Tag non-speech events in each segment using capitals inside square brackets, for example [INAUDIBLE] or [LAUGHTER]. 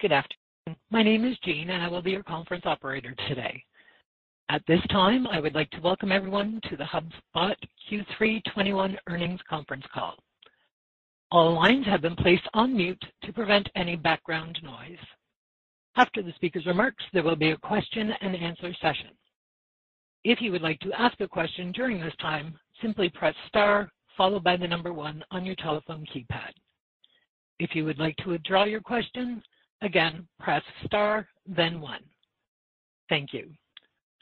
Good afternoon. My name is Jean, and I will be your conference operator today. At this time, I would like to welcome everyone to the HubSpot Q3 2021 earnings conference call. All lines have been placed on mute to prevent any background noise. After the speaker's remarks, there will be a question-and-answer session. If you would like to ask a question during this time, simply press star followed by the number one on your telephone keypad. If you would like to withdraw your question, again, press star, then one. Thank you.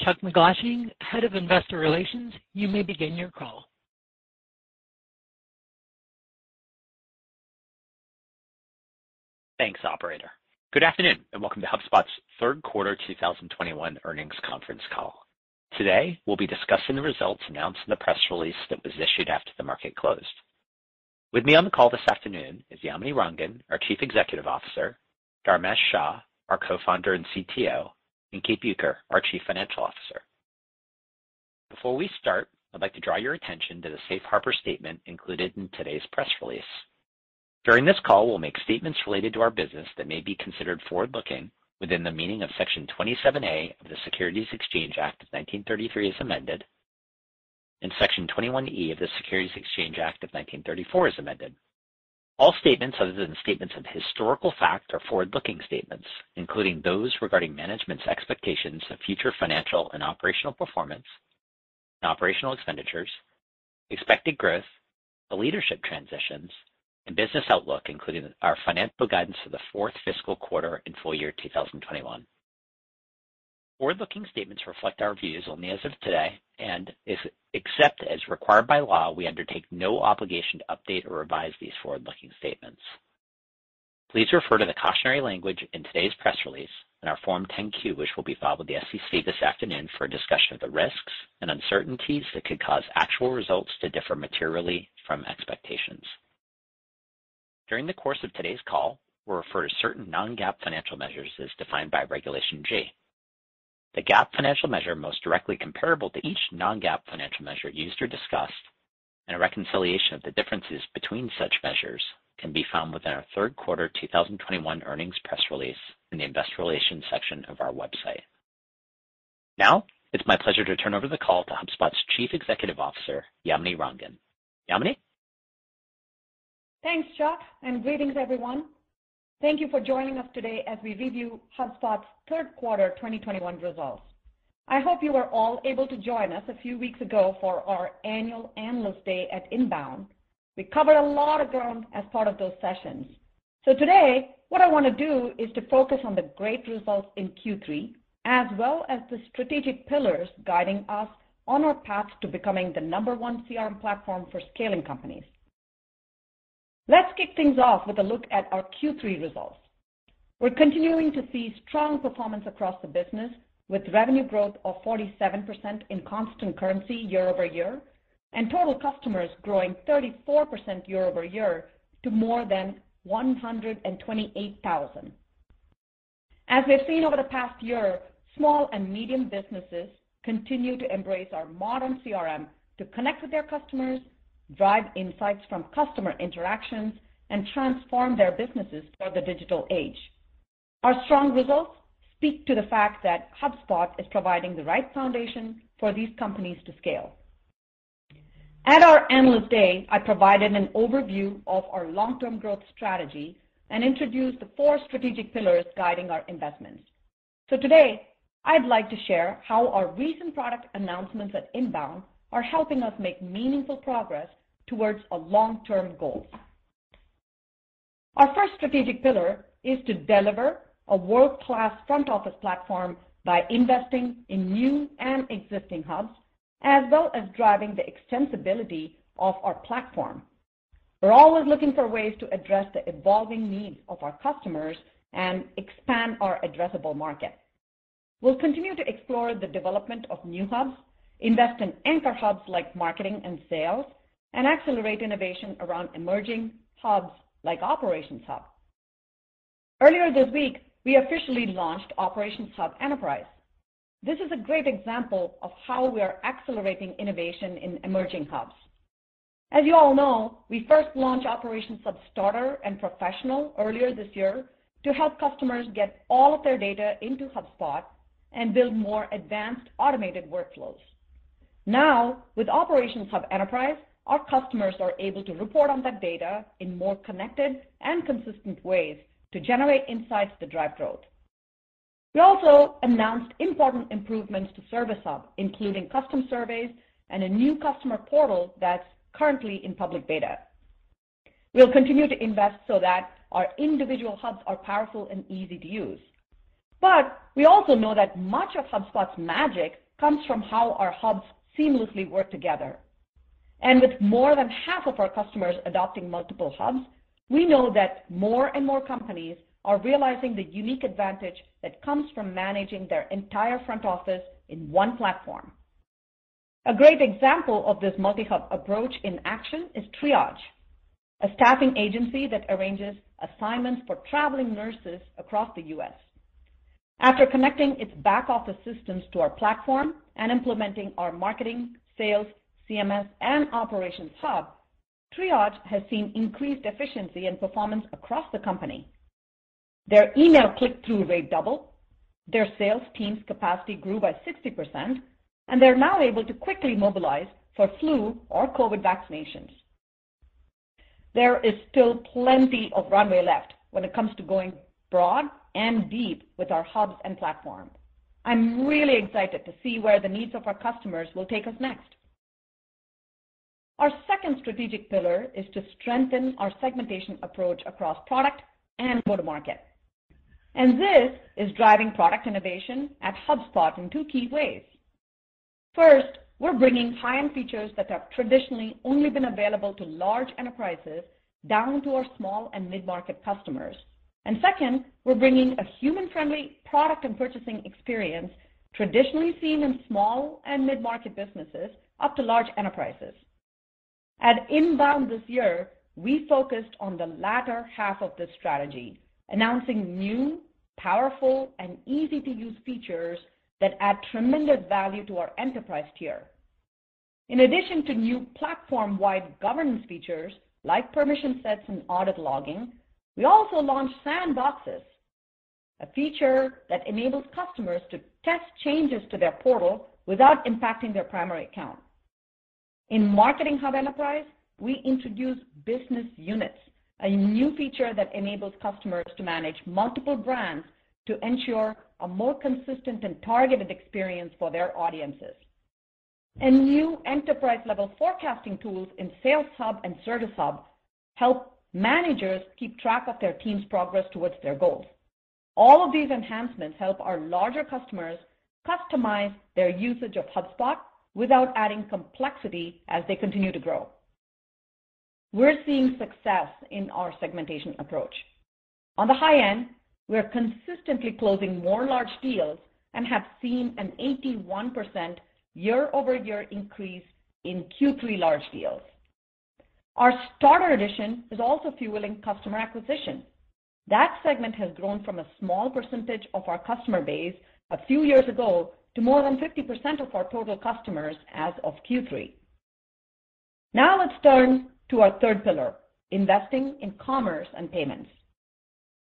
Chuck MacGlashing, Head of Investor Relations, you may begin your call. Thanks, operator. Good afternoon, and welcome to HubSpot's third quarter 2021 earnings conference call. Today, we'll be discussing the results announced in the press release that was issued after the market closed. With me on the call this afternoon is Yamini Rangan, our Chief Executive Officer, Dharmesh Shah, our Co-founder and CTO, and Kate Bueker, our Chief Financial Officer. Before we start, I'd like to draw your attention to the safe harbor statement included in today's press release. During this call, we'll make statements related to our business that may be considered forward-looking within the meaning of Section 27A of the Securities Exchange Act of 1933 as amended, and Section 21E of the Securities Exchange Act of 1934 as amended. All statements other than statements of historical fact are forward-looking statements, including those regarding management's expectations of future financial and operational performance and operational expenditures, expected growth, the leadership transitions, and business outlook, including our financial guidance for the fourth fiscal quarter and full year 2021. Forward-looking statements reflect our views only as of today, and except as required by law, we undertake no obligation to update or revise these forward-looking statements. Please refer to the cautionary language in today's press release and our Form 10-Q, which will be filed with the SEC this afternoon for a discussion of the risks and uncertainties that could cause actual results to differ materially from expectations. During the course of today's call, we'll refer to certain non-GAAP financial measures as defined by Regulation G. The GAAP financial measure most directly comparable to each non-GAAP financial measure used or discussed, and a reconciliation of the differences between such measures can be found within our third quarter 2021 earnings press release in the investor relations section of our website. Now, it's my pleasure to turn over the call to HubSpot's Chief Executive Officer, Yamini Rangan. Yamini? Thanks, Chuck, and greetings, everyone. Thank you for joining us today as we review HubSpot's third quarter 2021 results. I hope you were all able to join us a few weeks ago for our annual Analyst Day at INBOUND. We covered a lot of ground as part of those sessions. So today, what I wanna do is to focus on the great results in Q3, as well as the strategic pillars guiding us on our path to becoming the number one CRM platform for scaling companies. Let's kick things off with a look at our Q3 results. We're continuing to see strong performance across the business with revenue growth of 47% in constant currency year-over-year, and total customers growing 34% year-over-year to more than 128,000. As we've seen over the past year, small and medium businesses continue to embrace our modern CRM to connect with their customers, drive insights from customer interactions, and transform their businesses for the digital age. Our strong results speak to the fact that HubSpot is providing the right foundation for these companies to scale. At our Analyst Day, I provided an overview of our long-term growth strategy and introduced the four strategic pillars guiding our investments. So today, I'd like to share how our recent product announcements at INBOUND are helping us make meaningful progress towards our long-term goals. Our first strategic pillar is to deliver a world-class front office platform by investing in new and existing hubs, as well as driving the extensibility of our platform. We're always looking for ways to address the evolving needs of our customers and expand our addressable market. We'll continue to explore the development of new hubs, invest in anchor hubs like marketing and sales, and accelerate innovation around emerging hubs like Operations Hub. Earlier this week, we officially launched Operations Hub Enterprise. This is a great example of how we are accelerating innovation in emerging hubs. As you all know, we first launched Operations Hub Starter and Professional earlier this year to help customers get all of their data into HubSpot and build more advanced automated workflows. Now, with Operations Hub Enterprise, our customers are able to report on that data in more connected and consistent ways to generate insights that drive growth. We also announced important improvements to Service Hub, including custom surveys and a new customer portal that's currently in public beta. We'll continue to invest so that our individual hubs are powerful and easy to use. But we also know that much of HubSpot's magic comes from how our hubs seamlessly work together. And with more than half of our customers adopting multiple hubs, we know that more and more companies are realizing the unique advantage that comes from managing their entire front office in one platform. A great example of this multi-hub approach in action is Triage, a staffing agency that arranges assignments for traveling nurses across the U.S. After connecting its back-office systems to our platform and implementing our marketing, sales, CMS, and Operations Hub, Triage has seen increased efficiency and performance across the company. Their email click-through rate doubled, their sales team's capacity grew by 60%, and they're now able to quickly mobilize for flu or COVID vaccinations. There is still plenty of runway left when it comes to going broad and deep with our hubs and platform. I'm really excited to see where the needs of our customers will take us next. Our second strategic pillar is to strengthen our segmentation approach across product and go-to-market. And this is driving product innovation at HubSpot in two key ways. First, we're bringing high-end features that have traditionally only been available to large enterprises down to our small and mid-market customers. Second, we're bringing a human-friendly product and purchasing experience traditionally seen in small and mid-market businesses up to large enterprises. At INBOUND this year, we focused on the latter half of this strategy, announcing new, powerful, and easy-to-use features that add tremendous value to our enterprise tier. In addition to new platform-wide governance features like permission sets and audit logging, we also launched Sandboxes, a feature that enables customers to test changes to their portal without impacting their primary account. In Marketing Hub Enterprise, we introduced Business Units, a new feature that enables customers to manage multiple brands to ensure a more consistent and targeted experience for their audiences. And new enterprise-level forecasting tools in Sales Hub and Service Hub help managers keep track of their team's progress towards their goals. All of these enhancements help our larger customers customize their usage of HubSpot without adding complexity as they continue to grow. We're seeing success in our segmentation approach. On the high end, we're consistently closing more large deals and have seen an 81% year-over-year increase in Q3 large deals. Our Starter edition is also fueling customer acquisition. That segment has grown from a small percentage of our customer base a few years ago to more than 50% of our total customers as of Q3. Now let's turn to our third pillar, investing in commerce and payments.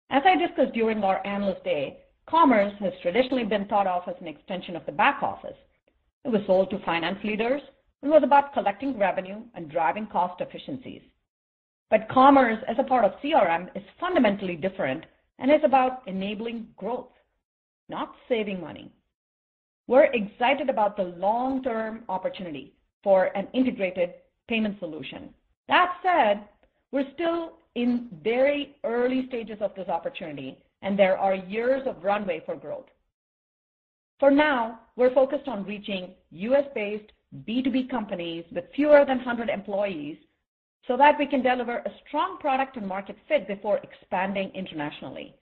As I discussed during our Analyst Day, commerce has traditionally been thought of as an extension of the back office. It was sold to finance leaders and was about collecting revenue and driving cost efficiencies. But commerce as a part of CRM is fundamentally different and is about enabling growth, not saving money. We're excited about the long-term opportunity for an integrated payment solution. That said, we're still in very early stages of this opportunity, and there are years of runway for growth. For now, we're focused on reaching U.S.-based B2B companies with fewer than 100 employees so that we can deliver a strong product and market fit before expanding internationally.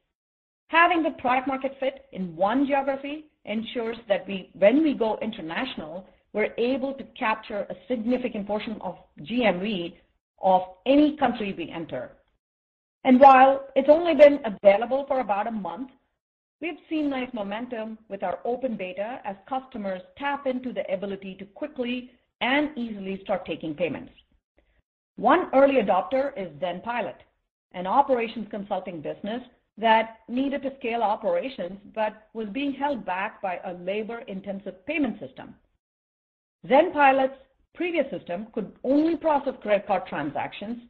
Having the product market fit in one geography ensures that when we go international, we're able to capture a significant portion of GMV of any country we enter. And while it's only been available for about a month, we've seen nice momentum with our open beta as customers tap into the ability to quickly and easily start taking payments. One early adopter is ZenPilot, an operations consulting business that needed to scale operations but was being held back by a labor-intensive payment system. ZenPilot's previous system could only process credit card transactions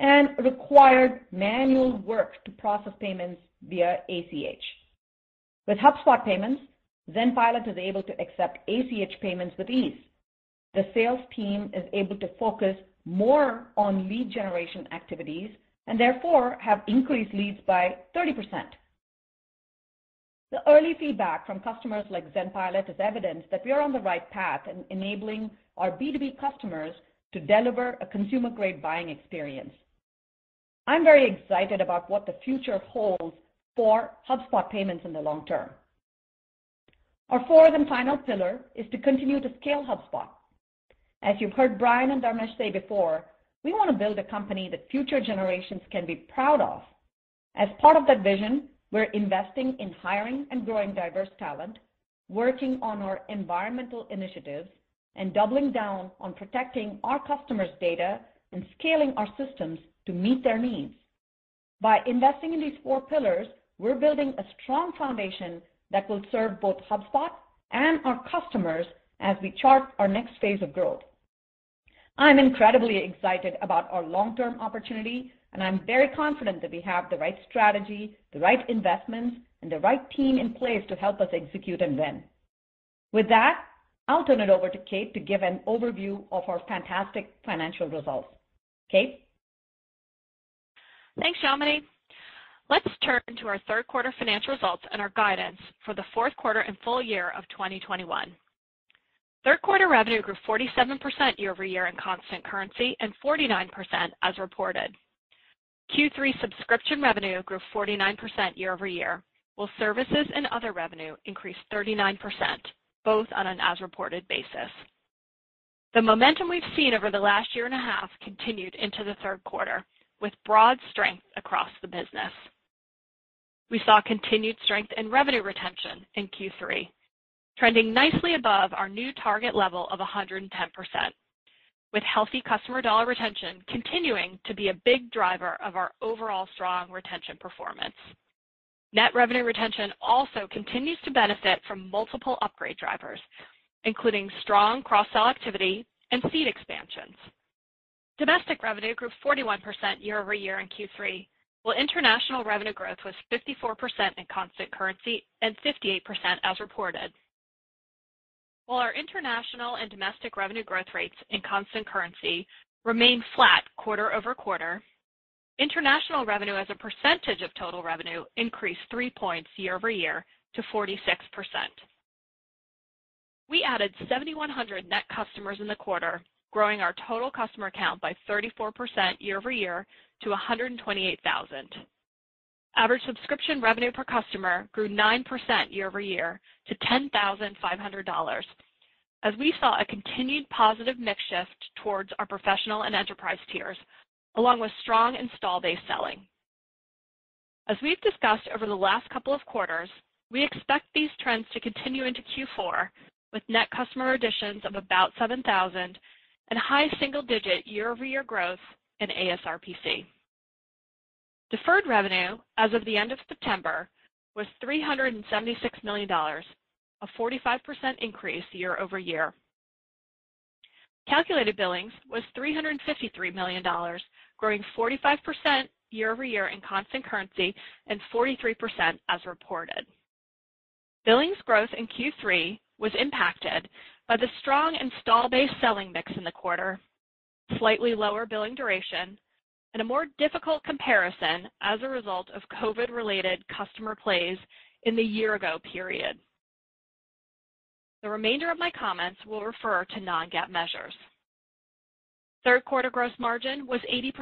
and required manual work to process payments via ACH. With HubSpot Payments, ZenPilot is able to accept ACH payments with ease. The sales team is able to focus more on lead generation activities and therefore have increased leads by 30%. The early feedback from customers like ZenPilot is evidence that we are on the right path in enabling our B2B customers to deliver a consumer-grade buying experience. I'm very excited about what the future holds for HubSpot Payments in the long term. Our fourth and final pillar is to continue to scale HubSpot. As you've heard Brian and Dharmesh say before, we want to build a company that future generations can be proud of. As part of that vision, we're investing in hiring and growing diverse talent, working on our environmental initiatives, and doubling down on protecting our customers' data and scaling our systems to meet their needs. By investing in these four pillars, we're building a strong foundation that will serve both HubSpot and our customers as we chart our next phase of growth. I'm incredibly excited about our long-term opportunity, and I'm very confident that we have the right strategy, the right investments, and the right team in place to help us execute and win. With that, I'll turn it over to Kate to give an overview of our fantastic financial results. Kate? Thanks, Yamini. Let's turn to our third quarter financial results and our guidance for the fourth quarter and full year of 2021. Third quarter revenue grew 47% year-over-year in constant currency and 49% as reported. Q3 subscription revenue grew 49% year-over-year, while services and other revenue increased 39%, both on an as reported basis. The momentum we've seen over the last year and a half continued into the third quarter with broad strength across the business. We saw continued strength in revenue retention in Q3, trending nicely above our new target level of 110%, with healthy customer dollar retention continuing to be a big driver of our overall strong retention performance. Net revenue retention also continues to benefit from multiple upgrade drivers, including strong cross-sell activity and seat expansions. Domestic revenue grew 41% year-over-year in Q3, while international revenue growth was 54% in constant currency and 58% as reported. While our international and domestic revenue growth rates in constant currency remain flat quarter-over-quarter, international revenue as a percentage of total revenue increased 3 points year-over-year to 46%. We added 7,100 net customers in the quarter, growing our total customer count by 34% year-over-year to 128,000. Average subscription revenue per customer grew 9% year-over-year to $10,500 as we saw a continued positive mix shift towards our professional and enterprise tiers, along with strong install-based selling. As we've discussed over the last couple of quarters, we expect these trends to continue into Q4 with net customer additions of about 7,000 and high single-digit year-over-year growth in ASRPC. Deferred revenue as of the end of September was $376 million, a 45% increase year-over-year. Calculated billings was $353 million, growing 45% year-over-year in constant currency and 43% as reported. Billings growth in Q3 was impacted by the strong install-based selling mix in the quarter, slightly lower billing duration, and a more difficult comparison as a result of COVID-related customer plays in the year ago period. The remainder of my comments will refer to non-GAAP measures. Third quarter gross margin was 80%,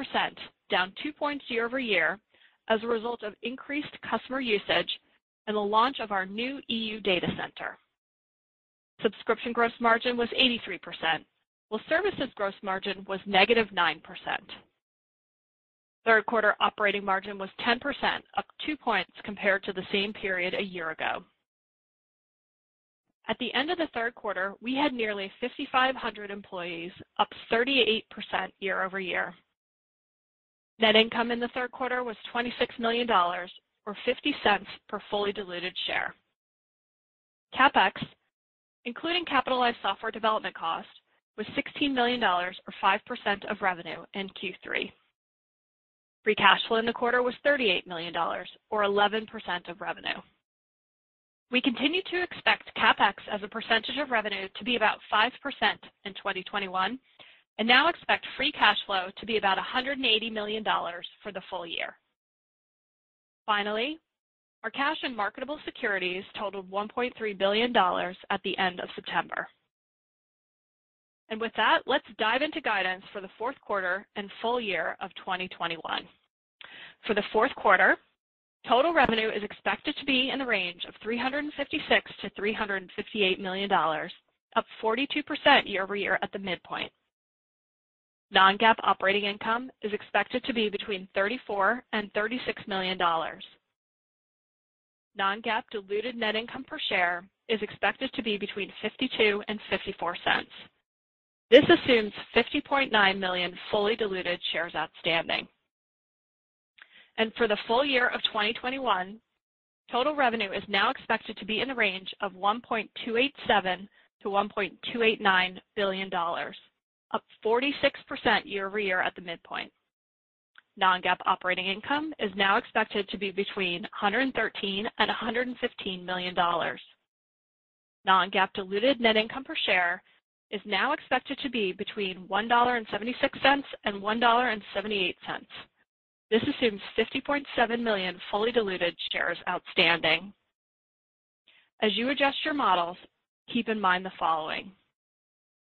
down 2 points year-over-year as a result of increased customer usage and the launch of our new EU data center. Subscription gross margin was 83%, while services gross margin was negative -9%. Third quarter operating margin was 10%, up 2 points compared to the same period a year ago. At the end of the third quarter, we had nearly 5,500 employees, up 38% year-over-year. Net income in the third quarter was $26 million or $0.50 per fully diluted share. CapEx, including capitalized software development cost, was $16 million or 5% of revenue in Q3. Free cash flow in the quarter was $38 million or 11% of revenue. We continue to expect CapEx as a percentage of revenue to be about 5% in 2021 and now expect free cash flow to be about $180 million for the full year. Finally, our cash and marketable securities totaled $1.3 billion at the end of September. And with that, let's dive into guidance for the fourth quarter and full year of 2021. For the fourth quarter, total revenue is expected to be in the range of $356 million-$358 million, up 42% year-over-year at the midpoint. Non-GAAP operating income is expected to be between $34 million and $36 million. Non-GAAP diluted net income per share is expected to be between $0.52 and $0.54. This assumes 50.9 million fully diluted shares outstanding. And for the full year of 2021, total revenue is now expected to be in the range of $1.287 billion-$1.289 billion, up 46% year-over-year at the midpoint. Non-GAAP operating income is now expected to be between $113 million and $115 million. Non-GAAP diluted net income per share is now expected to be between $1.76 and $1.78. This assumes 50.7 million fully diluted shares outstanding. As you adjust your models, keep in mind the following.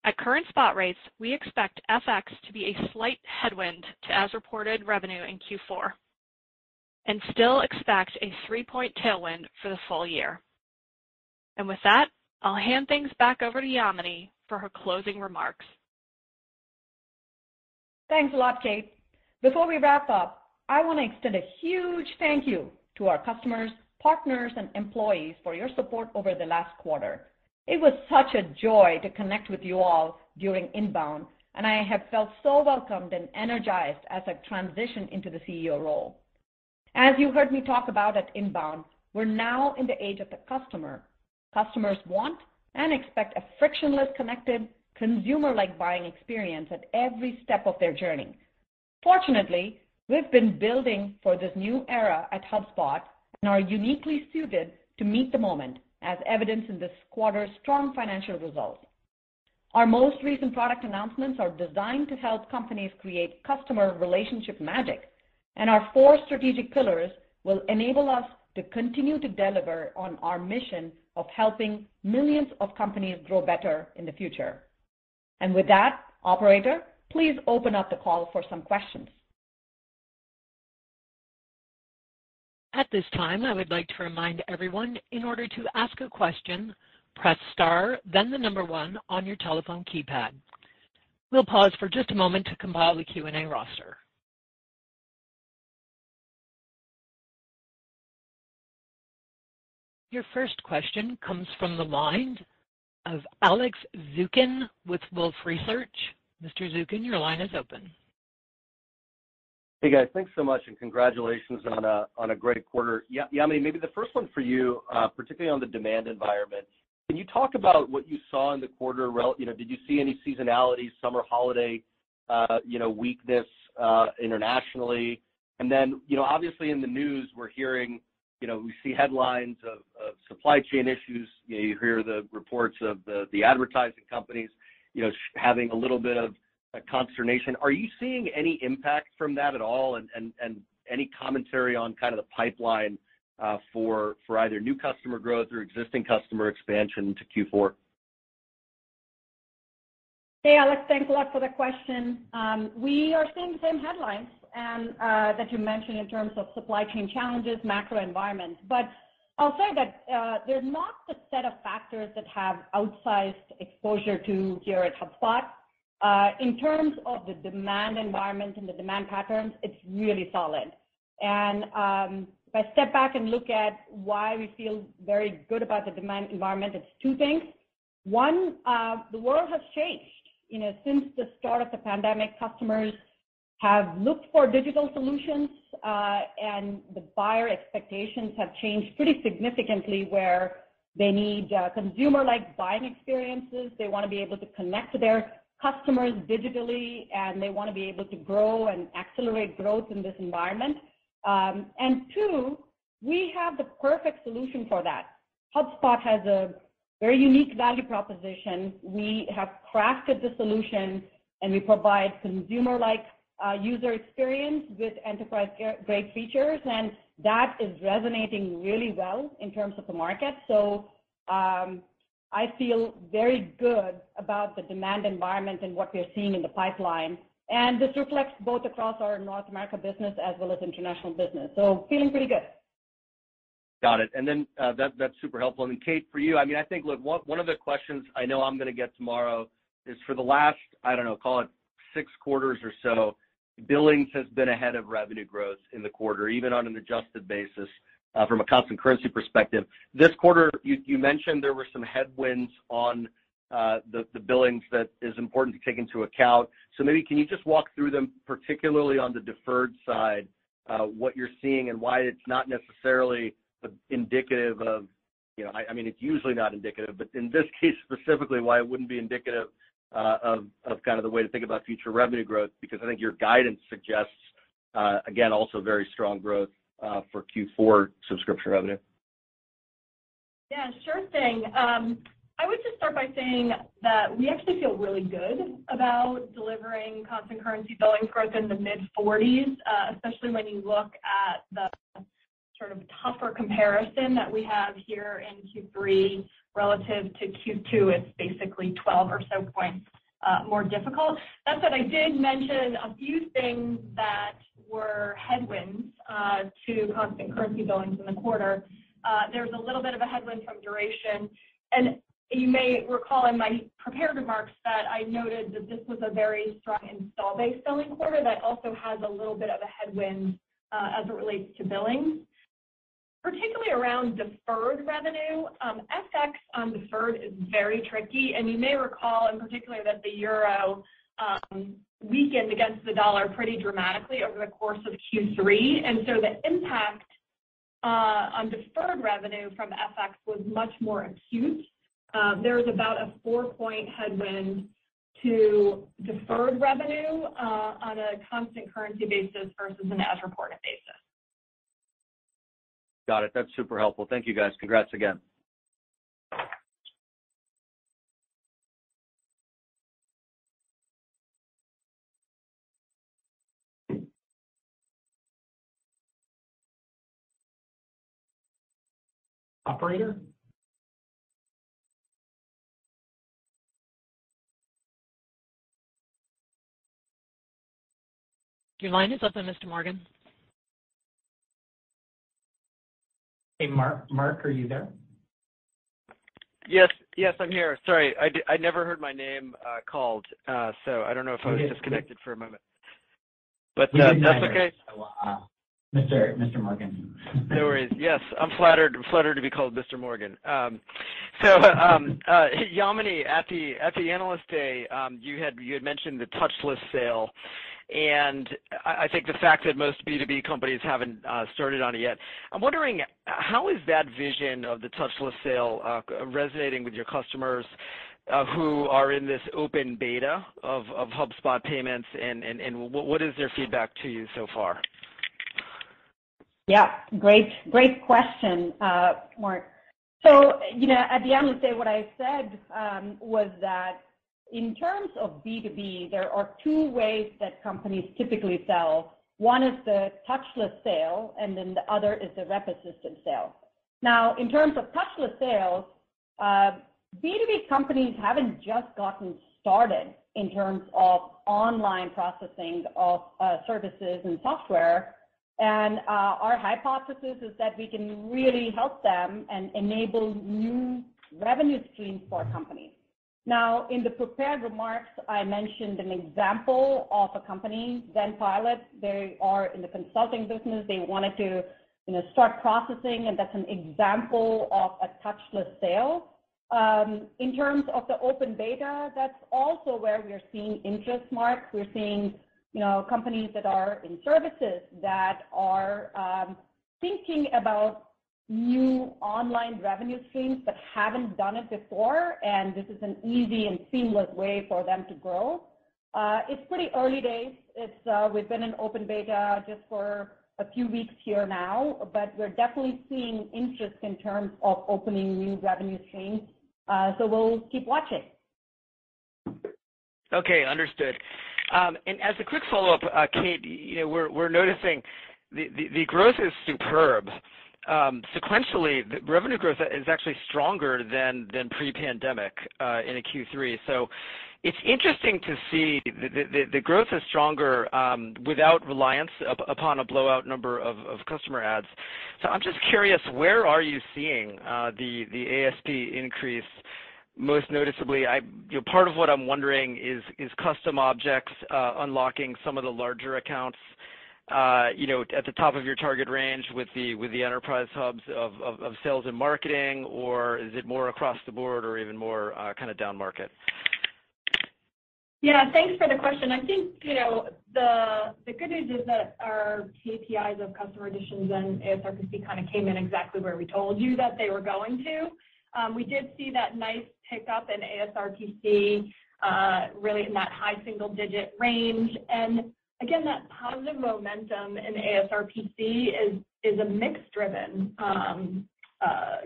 At current spot rates, we expect FX to be a slight headwind to as-reported revenue in Q4 and still expect a 3-point tailwind for the full year. And with that, I'll hand things back over to Yamini for her closing remarks. Thanks a lot, Kate. Before we wrap up, I want to extend a huge thank you to our customers, partners, and employees for your support over the last quarter. It was such a joy to connect with you all during INBOUND, and I have felt so welcomed and energized as I've transitioned into the CEO role. As you heard me talk about at INBOUND, we're now in the age of the customer. Customers want and expect a frictionless, connected, consumer-like buying experience at every step of their journey. Fortunately, we've been building for this new era at HubSpot and are uniquely suited to meet the moment, as evidenced in this quarter's strong financial results. Our most recent product announcements are designed to help companies create customer relationship magic, and our four strategic pillars will enable us to continue to deliver on our mission of helping millions of companies grow better in the future. And with that, operator, please open up the call for some questions. At this time, I would like to remind everyone, in order to ask a question, press star, then the number one on your telephone keypad. We'll pause for just a moment to compile the Q&A roster. Your first question comes from the line of Alex Zukin with Wolfe Research. Mr. Zukin, your line is open. Hey, guys. Thanks so much, and congratulations on a on a great quarter. Yamini, maybe the first one for you, uh, particularly on the demand environment. Can you talk about what you saw in the quarter? You know, did you see any seasonality, summer holiday, uh, you know, weakness, internationally? And then, you know, obviously in the news, we're hearing, you know, we see headlines of supply chain issues. You hear the reports of the advertising companies, you know, having a little bit of Uh, consternation. Are you seeing any impact from that at all? And any commentary on kind of the pipeline uh for either new customer growth or existing customer expansion to Q4? Hey, Alex. Thanks a lot for the question. Um, we are seeing the same headlines uh, that you mentioned in terms of supply chain challenges, macro environment. But i'll say that uh, they're not the set of factors that have outsized exposure to here at HubSpot. Uh, in terms of the demand environment and the demand patterns, it's really solid. And um if I step back and look at why we feel very good about the demand environment, it's two things. One, uh, the world has changed. You know, since the start of the pandemic, customers have looked for digital solutions, uh, and the buyer expectations have changed pretty significantly, where they need consumer-like buying experiences. They wanna be able to connect to their customers digitally, and they wanna be able to grow and accelerate growth in this environment. Um, two, we have the perfect solution for that. HubSpot has a very unique value proposition. We have crafted the solution, and we provide consumer-like uh, user experience with enterprise-grade features, and that is resonating really well in terms of the market. Um, I feel very good about the demand environment and what we're seeing in the pipeline. And this reflects both across our North America business as well as international business. So feeling pretty good. Got it. And then uh that's super helpful. And Kate, for you, I mean, I think, look, one of the questions I know I'm gonna get tomorrow is for the last, I don't know, call it six quarters or so, billings has been ahead of revenue growth in the quarter, even on an adjusted basis, from a constant currency perspective. This quarter, you you mentioned there were some headwinds on uh the the billings that is important to take into account. So maybe can you just walk through them, particularly on the deferred side, uh what you're seeing and why it's not necessarily indicative of, you know, I mean, it's usually not indicative, but in this [LAUGHS] case specifically, why it wouldn't be indicative uh of of kind of the way to think about future revenue growth, because I think your guidance suggests, uh again, also very strong growth Uh, for Q4 subscription revenue. Yeah, sure thing. Um, I would just start by saying that we actually feel really good about delivering constant currency billings growth in the mid-40s%, uh, especially when you look at the sort of tougher comparison that we have here in Q3 relative to Q2. It's basically 12 or so points Uh, more difficult. That said, I did mention a few things that were headwinds uh, to constant currency billings in the quarter. Uh, There's a little bit of a headwind from duration. And you may recall in my prepared remarks that I noted that this was a very strong install-based billing quarter that also has a little bit of a headwind as it relates to billings. Particularly around deferred revenue, um, FX on deferred is very tricky. And you may recall in particular that the euro um, weakened against the dollar pretty dramatically over the course of Q3. The impact uh, on deferred revenue from FX was much more acute. Um, there was about a 4-point headwind to deferred revenue uh, on a constant currency basis versus an as-reported basis. Got it. That's super helpful. Thank you, guys. Congrats again. Operator? Your line is open, Mr. Morgan. Hey, Mark. Mark, are you there? Yes. Yes, I'm here. Sorry, I never heard my name uh, called, uh, so I don't know if I was disconnected for a moment. But uh, that's okay. Mr. Morgan. [LAUGHS] No worries. Yes, I'm flattered flattered to be called Mr. Morgan. Um, so, um, Yamini, at the Analyst Day, um, you had mentioned the touchless sale, I think the fact that most B2B companies haven't uh, started on it yet. I'm wondering how is that vision of the touchless sale uh, resonating with your customers uh, who are in this open beta of HubSpot Payments, and what is their feedback to you so far? Yeah. Great great question, Mark. So, you know, at the Analyst Day, what I said um, was that in terms of B2B, there are two ways that companies typically sell. One is the touchless sale, and then the other is the rep-assisted sale. Now, in terms of touchless sales, B2B companies haven't just gotten started in terms of online processing of services and software. And uh our hypothesis is that we can really help them and enable new revenue streams for companies. Now, in the prepared remarks, I mentioned an example of a company, Zenpilot. They are in the consulting business. They wanted to you know, start processing, and that's an example of a touchless sale. Um, in terms of the open beta, that's also where we are seeing interest, Mark. We're seeing, you know, companies that are in services that are um, thinking about new online revenue streams but haven't done it before, and this is an easy and seamless way for them to grow. It's pretty early days. We've been in open beta just for a few weeks here now, but we're definitely seeing interest in terms of opening new revenue streams. Uh so we'll keep watching. Okay, understood. Um and as a quick follow-up, Kate, you know, we're noticing the growth is superb. Um, sequentially, the revenue growth is actually stronger than pre-pandemic uh, in a Q3. It's interesting to see the growth is stronger um, without reliance upon a blowout number of customer adds. I'm just curious, where are you seeing uh, the ASP increase most noticeably? You know, part of what I'm wondering is custom objects uh, unlocking some of the larger accounts, Uh, you know, at the top of your target range with the with the enterprise hubs of sales and marketing, or is it more across the board or even more uh, kind of down market? Yeah, thanks for the question. I think, you know, the the good news is that our KPIs of customer additions and ASRPC kind of came in exactly where we told you that they were going to. Um, we did see that nice pickup in ASRPC, uh, really in that high single digit range. Again, that positive momentum in ASRPC is a mix-driven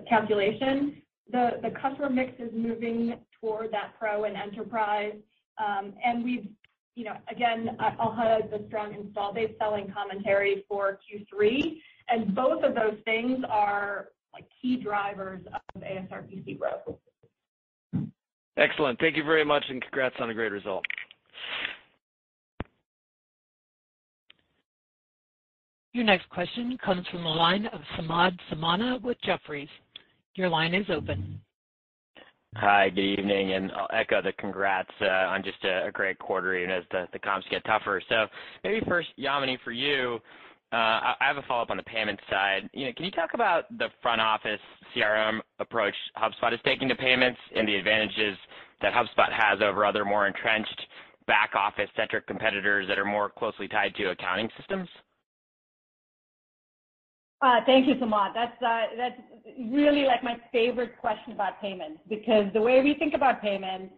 calculation. The customer mix is moving toward that pro and enterprise. Um and we've, you know, again, I'll highlight the strong install base selling commentary for Q3, and both of those things are, like, key drivers of ASRPC growth. Excellent. Thank you very much, and congrats on a great result. Your next question comes from the line of Samad Samana with Jefferies. Your line is open. Hi, good evening, and I'll echo the congrats uh, on just a great quarter even as the comps get tougher. So maybe first, Yamini, for you, uh, I have a follow-up on the payment side. You know, can you talk about the front office CRM approach HubSpot is taking to payments and the advantages that HubSpot has over other more entrenched back office-centric competitors that are more closely tied to accounting systems? Uh, thank you, Samad. Uh, that's really, like, my favorite question about payments because the way we think about payments,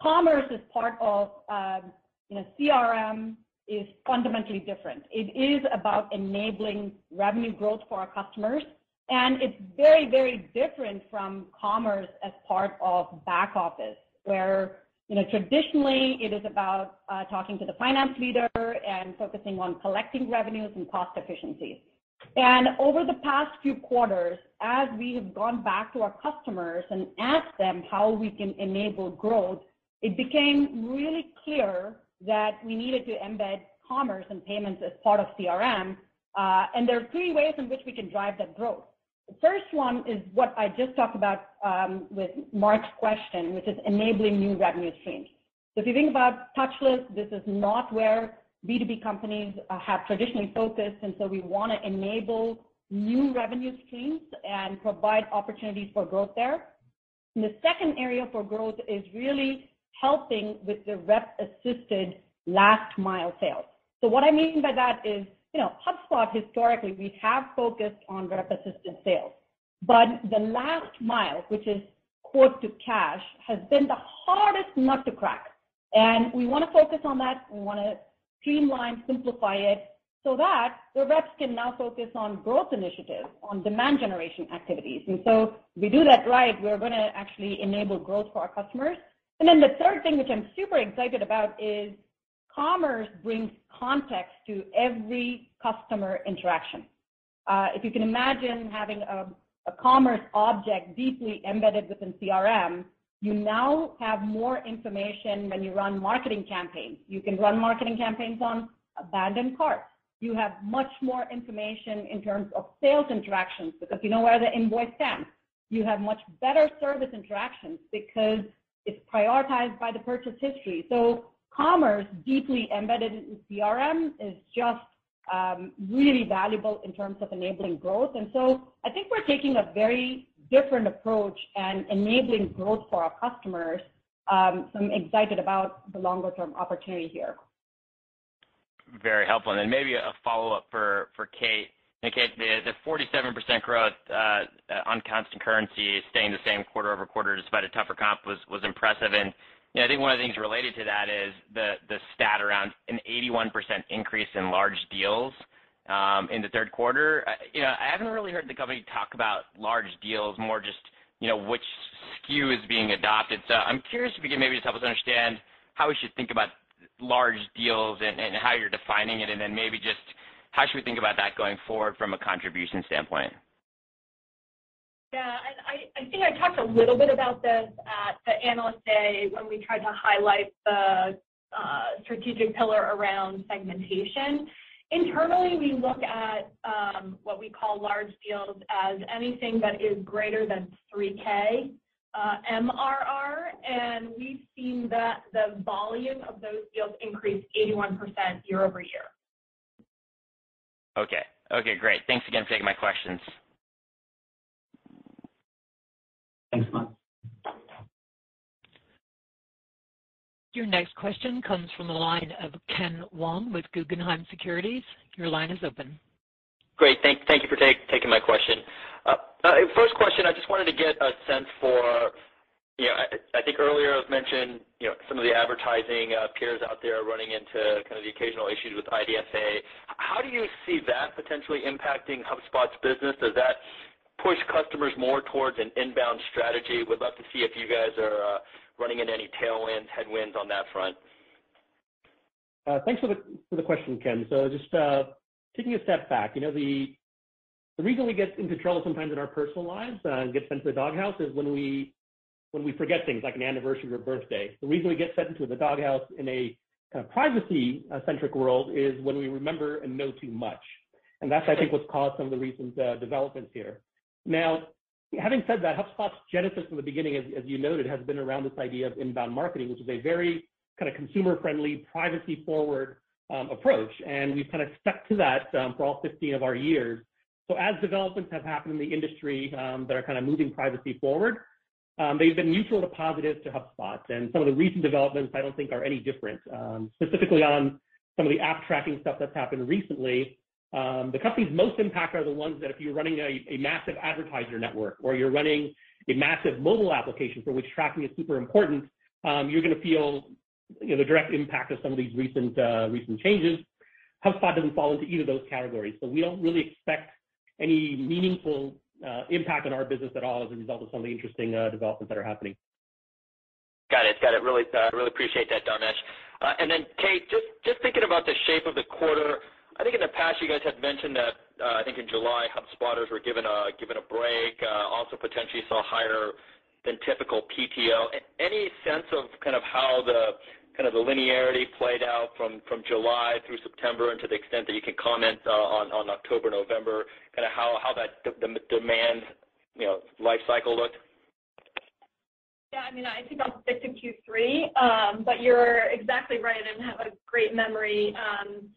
commerce is part of, um, you know, CRM is fundamentally different. It is about enabling revenue growth for our customers, and it's very, very different from commerce as part of back office, where, you know, traditionally it is about uh, talking to the finance leader and focusing on collecting revenues and cost efficiencies. And over the past few quarters, as we have gone back to our customers and asked them how we can enable growth, it became really clear that we needed to embed commerce and payments as part of CRM. Uh and there are three ways in which we can drive that growth. The first one is what I just talked about with Mark's question, which is enabling new revenue streams. So if you think about touchless, this is not where B2B companies uh, have traditionally focused, and so we wanna enable new revenue streams and provide opportunities for growth there. The second area for growth is really helping with the rep-assisted last mile sales. So what I mean by that is, you know, HubSpot historically, we have focused on rep-assisted sales. But the last mile, which is quote to cash, has been the hardest nut to crack. And we wanna focus on that. We wanna streamline, simplify it so that the reps can now focus on growth initiatives, on demand generation activities. And so if we do that right, we're gonna actually enable growth for our customers. And then the third thing, which I'm super excited about, is commerce brings context to every customer interaction. Uh, if you can imagine having a commerce object deeply embedded within CRM, you now have more information when you run marketing campaigns. You can run marketing campaigns on abandoned carts. You have much more information in terms of sales interactions because you know where the invoice stands. You have much better service interactions because it's prioritized by the purchase history. So commerce deeply embedded in CRM is just um, really valuable in terms of enabling growth. And so I think we're taking a very different approach and enabling growth for our customers. Um, so I'm excited about the longer term opportunity here. Very helpful. Maybe a follow-up for Kate. Kate, the 47% growth uh, on constant currency staying the same quarter-over-quarter despite a tougher comp was impressive. You know, I think one of the things related to that is the stat around an 81% increase in large deals Um, in the third quarter. You know, I haven't really heard the company talk about large deals, more just, you know, which SKU is being adopted. So I'm curious if you could maybe just help us understand how we should think about large deals and how you're defining it, and then maybe just how should we think about that going forward from a contribution standpoint? Yeah. I think I talked a little bit about this at the Analyst Day when we tried to highlight the uh, strategic pillar around segmentation. Internally, we look at um, what we call large deals as anything that is greater than 3K uh, MRR, and we've seen that the volume of those deals increase 81% year-over-year. Okay. Okay, great. Thanks again for taking my questions. Thanks, Samad. Your next question comes from the line of Ken Wong with Guggenheim Securities. Your line is open. Great. Thank you for taking my question. Uh, uh, first question, I just wanted to get a sense for, you know, I think earlier it was mentioned, you know, some of the advertising uh, peers out there are running into kind of the occasional issues with IDFA. How do you see that potentially impacting HubSpot's business? Does that push customers more towards an inbound strategy? Would love to see if you guys are uh, running into any tailwinds, headwinds on that front. Uh, thanks for the question, Ken. So just uh, taking a step back, you know, the reason we get into trouble sometimes in our personal lives and get sent to the doghouse is when we forget things like an anniversary or birthday. The reason we get sent into the doghouse in a kind of privacy centric world is when we remember and know too much. And that's, I think, what's caused some of the recent developments here. Now, having said that, HubSpot's genesis from the beginning, as you noted, has been around this idea of inbound marketing, which is a very kind of consumer-friendly, privacy-forward um, approach. And we've kind of stuck to that um, for all 15 of our years. So as developments have happened in the industry um, that are kind of moving privacy forward, they've been neutral to positive to HubSpot. And some of the recent developments I don't think are any different. Specifically on some of the app tracking stuff that's happened recently, Um, the companies most impacted are the ones that if you're running a massive advertiser network or you're running a massive mobile application for which tracking is super important, um, you're gonna feel, you know, the direct impact of some of these recent uh recent changes. HubSpot doesn't fall into either of those categories, so we don't really expect any meaningful uh, impact on our business at all as a result of some of the interesting uh, developments that are happening. Got it. Got it. Really uh really appreciate that, Dharmesh. Uh, and then, Kate, just thinking about the shape of the quarter, I think in the past you guys had mentioned that, uh, I think in July, HubSpotters were given a break, uh, also potentially saw higher than typical PTO. Any sense of kind of how the kind of the linearity played out from July through September and to the extent that you can comment uh, on October, November, kinda how that demand, you know, life cycle looked? Yeah, I mean, I think I'll stick to Q3. Um, but You're exactly right and have a great memory. Um,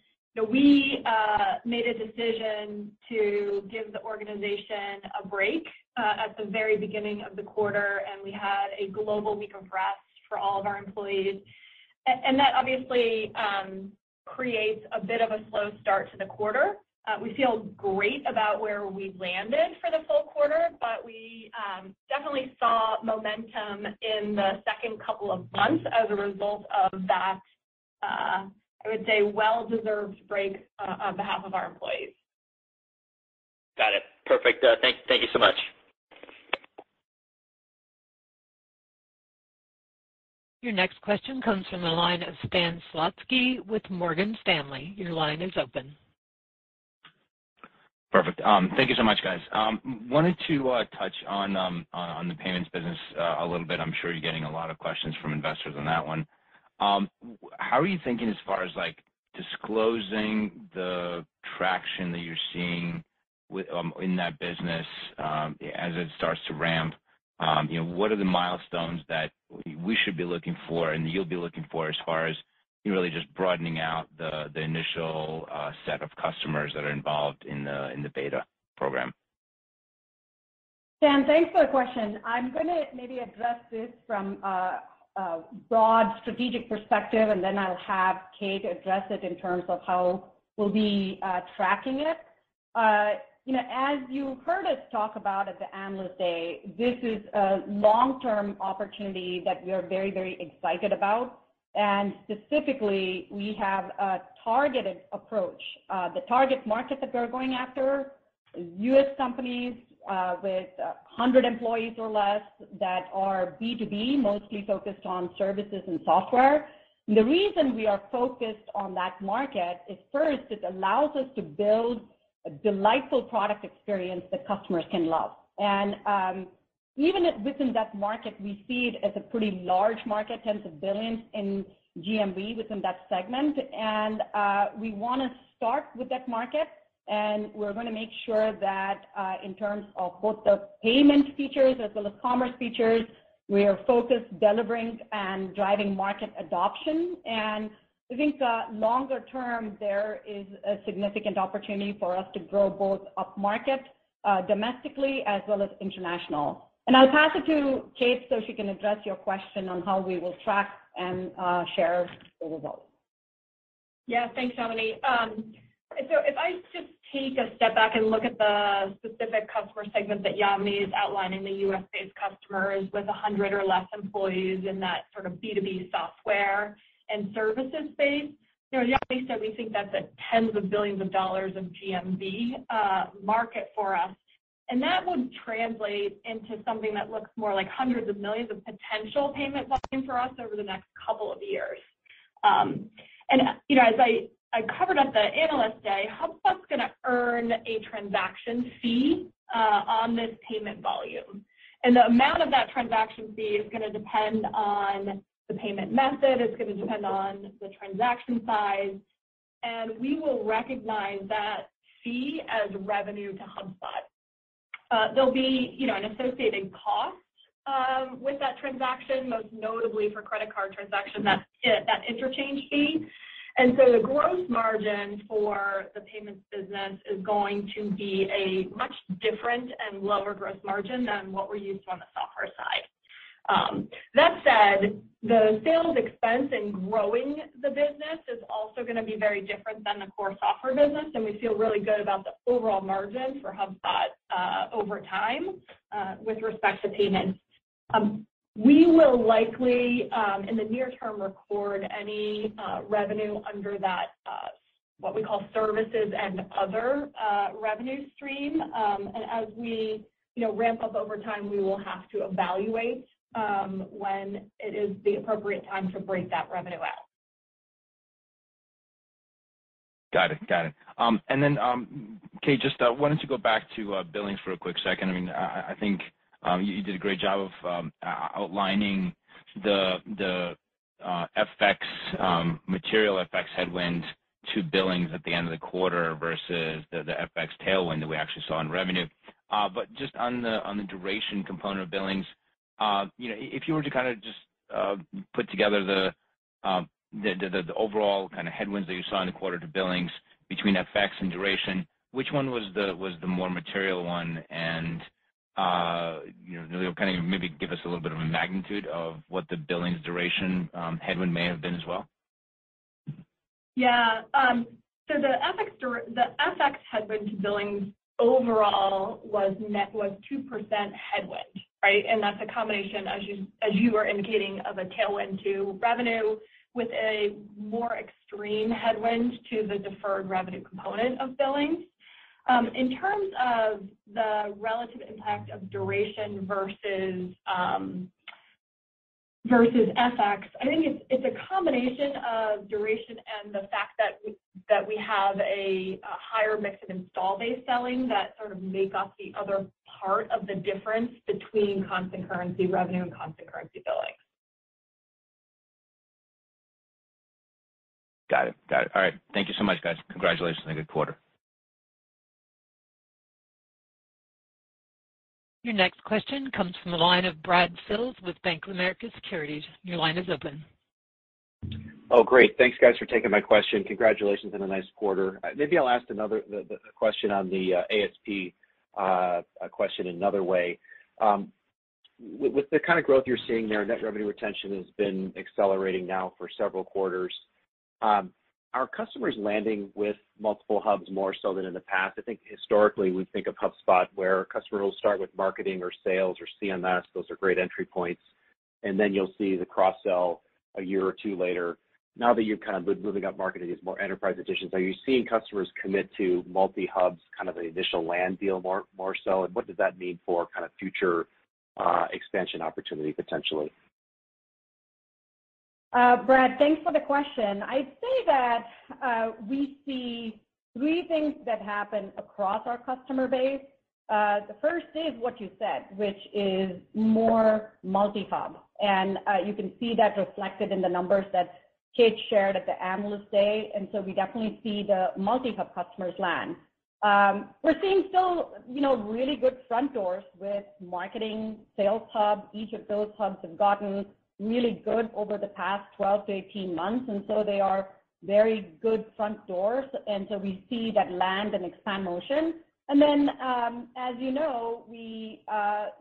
We uh, made a decision to give the organization a break uh, at the very beginning of the quarter, and we had a global week of rest for all of our employees. And that obviously um, creates a bit of a slow start to the quarter. Uh, we feel great about where we've landed for the full quarter, but we um, definitely saw momentum in the second couple of months as a result of that, I would say, well-deserved break uh, on behalf of our employees. Got it. Perfect. Uh, thank you so much. Your next question comes from the line of Stan Zlotsky with Morgan Stanley. Your line is open. Perfect. Um, thank you so much, guys. Um, wanted to uh, touch um, on the payments business a little bit. I'm sure you're getting a lot of questions from investors on that one. Um, how are you thinking as far as, like, disclosing the traction that you're seeing um, in that business um, as it starts to ramp? You know, what are the milestones that we should be looking for and you'll be looking for as far as really just broadening out the initial uh, set of customers that are involved in the in the beta program? Stan, thanks for the question. I'm gonna maybe address this from a broad strategic perspective, and then I'll have Kate address it in terms of how we'll be uh, tracking it. Uh, you know, as you heard us talk about at the Analyst Day, this is a long-term opportunity that we are very, very excited about. And specifically, we have a targeted approach. Uh, the target market that we're going after is U.S. companies with 100 employees or less that are B2B, mostly focused on services and software. The reason we are focused on that market is, first, it allows us to build a delightful product experience that customers can love. And um even within that market, we see it as a pretty large market, tens of billions in GMV within that segment. And uh we wanna start with that market, and we're gonna make sure that, uh, in terms of both the payment features as well as commerce features, we are focused delivering and driving market adoption. And I think, uh, longer term, there is a significant opportunity for us to grow both upmarket, uh, domestically as well as international. And I'll pass it to Kate so she can address your question on how we will track and share the results. Yeah. Thanks, Yamini. So if I just take a step back and look at the specific customer segment that Yamini is outlining, the U.S.-based customers with 100 or less employees in that sort of B2B software and services space, you know, Yamini said we think that's a tens of billions of dollars of GMV uh, market for us. And that would translate into something that looks more like hundreds of millions of potential payment volume for us over the next couple of years. Um, and, you know, as I covered at the Analyst Day, HubSpot's gonna earn a transaction fee uh, on this payment volume. And the amount of that transaction fee is gonna depend on the payment method, it's gonna depend on the transaction size, and we will recognize that fee as revenue to HubSpot. Uh, there'll be, you know, an associated cost um, with that transaction, most notably for credit card transaction, that interchange fee. And so the gross margin for the payments business is going to be a much different and lower gross margin than what we're used to on the software side. Um, that said, the sales expense in growing the business is also gonna be very different than the core software business, and we feel really good about the overall margin for HubSpot uh, over time uh, with respect to payments. Um, We will likely um, in the near term record any uh, revenue under that uh, what we call services and other uh, revenue stream. Um and as we, you know, ramp up over time, we will have to evaluate um, when it is the appropriate time to break that revenue out. Got it. Got it. Um and then um Kate, just wanted to go back to billings for a quick second. I mean, I think Um, you did a great job of um, outlining the the uh, FX um, material FX headwind to billings at the end of the quarter versus the the FX tailwind that we actually saw in revenue. Uh but just on the on the duration component of billings, uh, you know, if you were to kinda just uh, put together the the overall kinda headwinds that you saw in the quarter to billings between FX and duration, which one was the was the more material one? You know, kind of maybe give us a little bit of a magnitude of what the billings duration headwind may have been as well. Yeah. Um so the FX headwind to billings overall was 2% headwind, right? And that's a combination, as you as you were indicating, of a tailwind to revenue with a more extreme headwind to the deferred revenue component of billings. Um, in terms of the relative impact of duration versus um, versus FX, I think it's a combination of duration and the fact that we have a higher mix of install-based selling that sort of make up the other part of the difference between constant currency revenue and constant currency billings. Got it, got it. All right. Thank you so much, guys. Congratulations on a good quarter. Your next question comes from the line of Brad Sills with Bank of America Securities. Your line is open. Oh, great. Thanks, guys, for taking my question. Congratulations on a nice quarter. Uh, maybe I'll ask another question on the uh, ASP uh, question another way. Um, with the kind of growth you're seeing there, net revenue retention has been accelerating now for several quarters. Um, Are customers landing with multiple hubs more so than in the past? I think historically, we think of HubSpot where a customer will start with marketing or sales or CMS. Those are great entry points. And then you'll see the cross-sell a year or two later. Now that you've kind of moving up market to these more enterprise editions, are you seeing customers commit to multi-hubs, kind of the initial land deal more so? And what does that mean for kind of future uh, expansion opportunity potentially? Brad, thanks for the question. I'd say that uh we see three things that happen across our customer base. Uh the first is what you said, which is more multi-hub. And uh you can see that reflected in the numbers that Kate shared at the Analyst Day. And so we definitely see the multi-hub customers land. Um we're seeing still, you know, really good front doors with Marketing, Sales Hub. Each of those hubs have gotten really good over the past 12 to 18 months, and so they are very good front doors. And so we see that land and expand motion. And then um as you know, we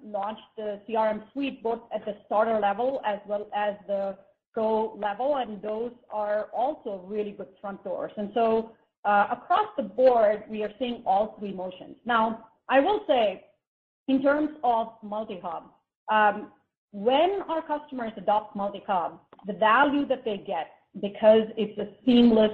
launched the CRM Suite both at the starter level as well as the Pro level, and those are also really good front doors. And so uh across the board, we are seeing all three motions. Now, I will say in terms of multi-hub, when our customers adopt multi-hub, the value that they get because it's a seamless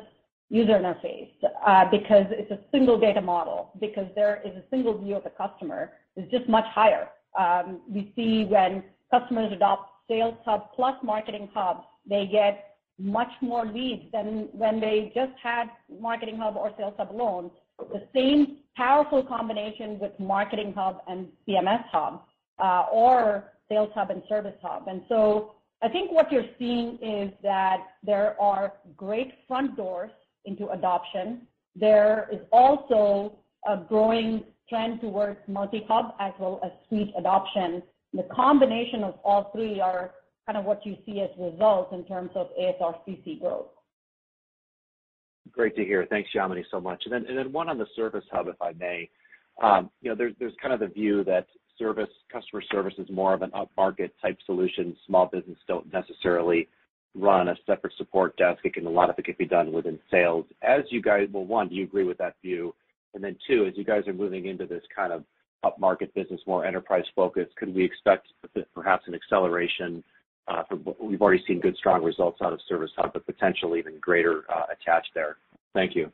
user interface, uh, because it's a single data model, because there is a single view of the customer, is just much higher. Um, we see when customers adopt Sales Hub plus Marketing Hub, they get much more leads than when they just had Marketing Hub or Sales Hub alone. The same powerful combination with Marketing Hub and CMS Hub, uh, or Sales Hub and Service Hub. And so I think what you're seeing is that there are great front doors into adoption. There is also a growing trend towards multi-hub as well as suite adoption. The combination of all three are kind of what you see as results in terms of ASRPC growth. Great to hear. Thanks, Yamini, so much. One on the Service Hub, if I may. Um, you know, there's kind of the view that service, customer service is more of an upmarket type solution. Small business don't necessarily run a separate support desk. A lot of it can be done within sales. As you guys, well, one, do you agree with that view? Then Two, as you guys are moving into this kind of upmarket business, more enterprise focused, could we expect perhaps an acceleration uh, from what we've already seen good, strong results out of Service Hub, but potentially even greater uh, attach there? Thank you.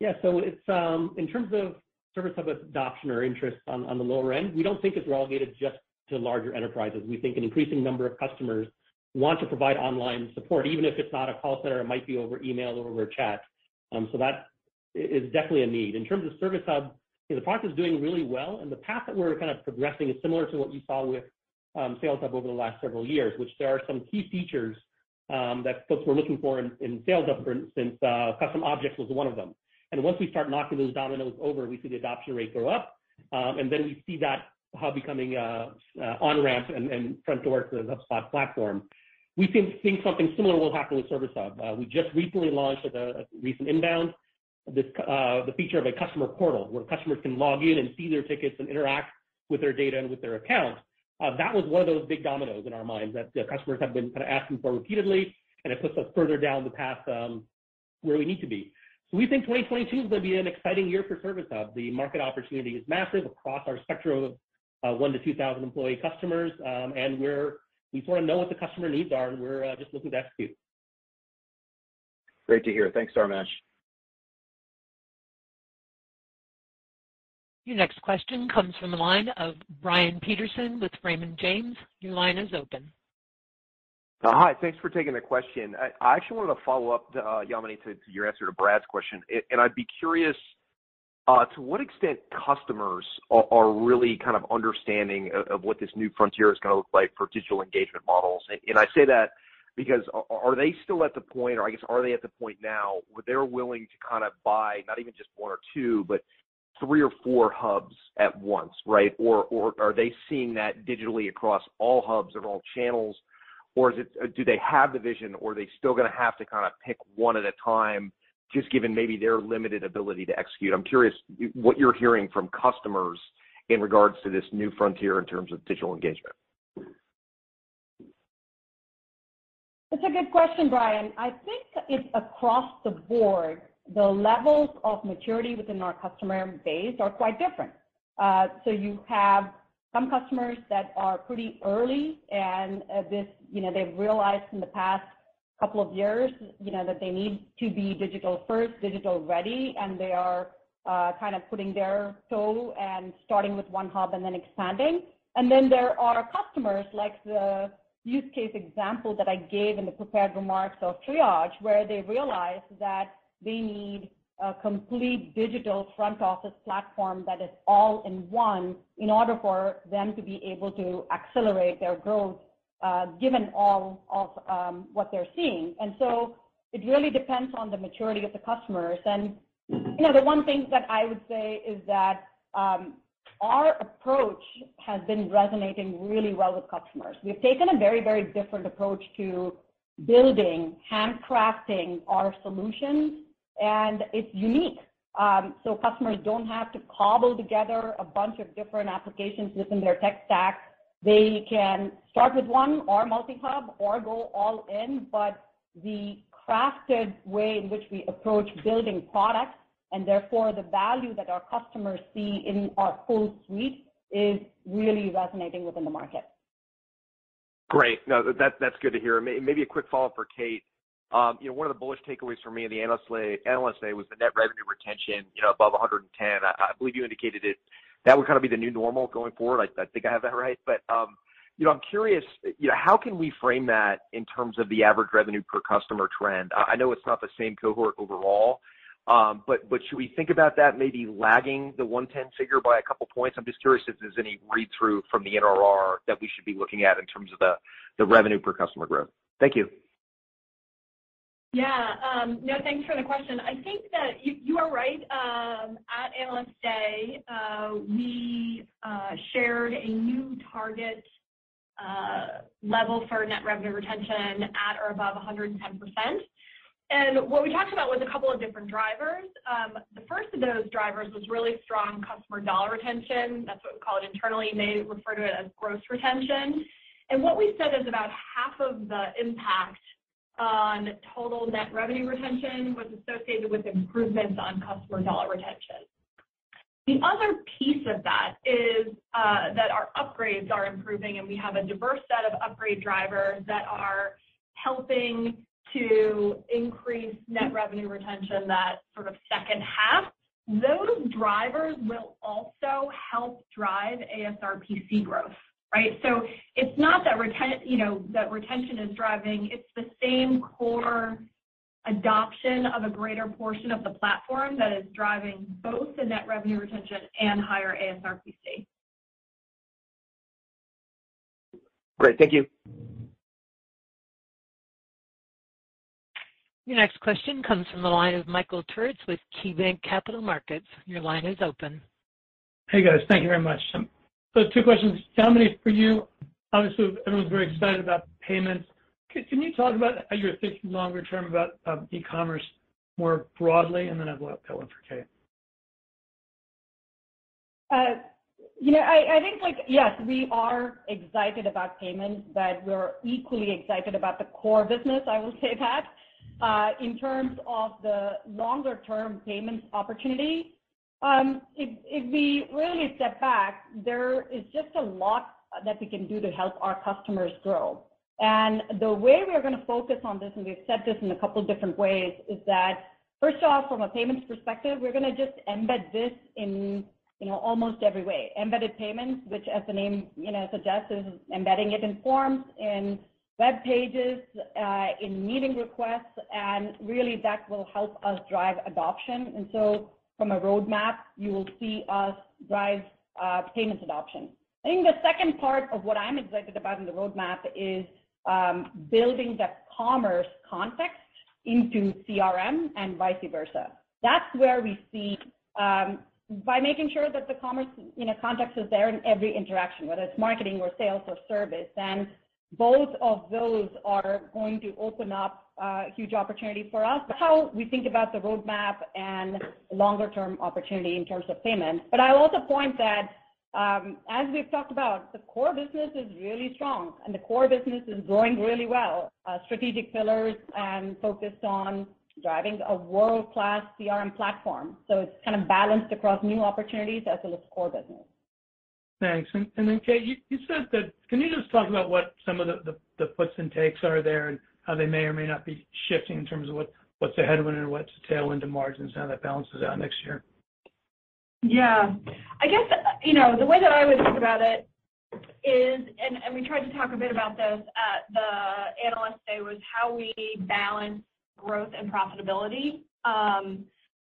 Yeah. So it's um, in terms of Service Hub adoption or interest on the lower end, we don't think it's relegated just to larger enterprises. We think an increasing number of customers want to provide online support, even if it's not a call center, it might be over email or over chat. So that is definitely a need. In terms of Service Hub, you know, the product is doing really well, and the path that we're kind of progressing is similar to what you saw with um, Sales Hub over the last several years, which there are some key features um, that folks were looking for in in Sales Hub, for instance, custom objects was one of them. And once we start knocking those dominoes over, we see the adoption rate go up, um, and then we see that hub becoming uh, uh, on-ramp and front door to the HubSpot platform. We think something similar will happen with Service Hub. Uh, we just recently launched at a recent INBOUND this, the feature of a customer portal where customers can log in and see their tickets and interact with their data and with their account. That was one of those big dominoes in our minds that the customers have been kind of asking for repeatedly, and it puts us further down the path um, where we need to be. So we think 2022 is gonna be an exciting year for Service Hub. The market opportunity is massive across our spectrum of uh, 1-2,000 employee customers, um, and we sort of know what the customer needs are, and we're uh, just looking to execute. Great to hear. Thanks, Dharmesh. Your next question comes from the line of Brian Peterson with Raymond James. Your line is open. Uh, hi. Thanks for taking the question. I actually wanted to follow up, uh, Yamini, to your answer to Brad's question. And I'd be curious uh, to what extent customers are really kind of understanding of what this new frontier is gonna look like for digital engagement models. And I say that because are they still at the point, or I guess, are they at the point now where they're willing to kind of buy not even just one or two, but three or four hubs at once, right? Or are they seeing that digitally across all hubs or all channels? Or is it, do they have the vision, or are they still gonna have to kinda pick one at a time, just given maybe their limited ability to execute? I'm curious what you're hearing from customers in regards to this new frontier in terms of digital engagement. It's a good question, Brian. I think it's across the board, the levels of maturity within our customer base are quite different. Uh so you have some customers that are pretty early and uh, this, you know, they've realized in the past couple of years, you know, that they need to be digital first, digital ready, and they are uh, kind of putting their toe and starting with one hub and then expanding. And then there are customers like the use case example that I gave in the prepared remarks of Triage, where they realize that they need a complete digital front office platform that is all in one in order for them to be able to accelerate their growth, uh, given all of um, what they're seeing. And so it really depends on the maturity of the customers. And you know, the one thing that I would say is that um, our approach has been resonating really well with customers. We've taken a very, very different approach to building, handcrafting our solutions, and it's unique. Um, so customers don't have to cobble together a bunch of different applications within their tech stack. They can start with one or multi-hub or go all in. But the crafted way in which we approach building products, and therefore the value that our customers see in our full suite, is really resonating within the market. Great. No, that's good to hear. Maybe a quick follow-up for Kate. You know, one of the bullish takeaways for me in the Analyst Day was the net revenue retention, you know, above 110%. I believe you indicated it, that would kind of be the new normal going forward. I think I have that right. But um, you know, I'm curious, you know, how can we frame that in terms of the average revenue per customer trend? I know it's not the same cohort overall, um, but but should we think about that maybe lagging the 110 figure by a couple points? I'm just curious if there's any read-through from the NRR that we should be looking at in terms of the revenue per customer growth. Thank you. Yeah. Um, no, thanks for the question. I think that you are right. Um, at Analyst Day, uh, we uh, shared a new target uh, level for net revenue retention at or above 110%. And what we talked about was a couple of different drivers. Um, the first of those drivers was really strong customer dollar retention. That's what we call it internally. May refer to it as gross retention. And what we said is about half of the impact on total net revenue retention was associated with improvements on customer dollar retention. The other piece of that is uh, that our upgrades are improving, and we have a diverse set of upgrade drivers that are helping to increase net revenue retention that sort of second half. Those drivers will also help drive ASRPC growth, right? So it's not that you know, that retention is driving. It's the same core adoption of a greater portion of the platform that is driving both the net revenue retention and higher ASRPC. Great. Thank you. Your next question comes from the line of Michael Turits with KeyBanc Capital Markets. Your line is open. Hey, guys. Thank you very much. Two questions. Yamini, for you, obviously, everyone's very excited about payments. Can you talk about how you're thinking longer term about um, e-commerce more broadly? And then I've got one for Kate. Uh, you know, I think, like, yes, we are excited about payments, but we're equally excited about the core business, I will say that. Uh, in terms of the longer term payments opportunity, Um, if we really step back, there is just a lot that we can do to help our customers grow. And the way we are gonna focus on this, and we've said this in a couple different ways, is that first off, from a payments perspective, we're gonna just embed this in, you know, almost every way. Embedded payments, which as the name, you know, suggests, is embedding it in forms, in web pages, uh, in meeting requests, and really that will help us drive adoption. From a roadmap, you will see us drive uh, payments adoption. I think the second part of what I'm excited about in the roadmap is um, building the commerce context into CRM and vice versa. That's where we see um, by making sure that the commerce, you know, context is there in every interaction, whether it's marketing or sales or service. Both of those are going to open up a huge opportunity for us. That's how we think about the roadmap and longer-term opportunity in terms of payments. I'll also point that, um as we've talked about, the core business is really strong, and the core business is growing really well. Strategic pillars and focused on driving a world-class CRM platform. So it's kind of balanced across new opportunities as well as core business. Thanks. And then Kate, you said that. Can you just talk about what some of the puts and takes are there and how they may or may not be shifting in terms of what's a headwind and what's a tailwind to margins, and how that balances out next year? Yeah. I guess, you know, the way that I would think about it is, and we tried to talk a bit about this at the Analyst Day, was how we balance growth and profitability. Um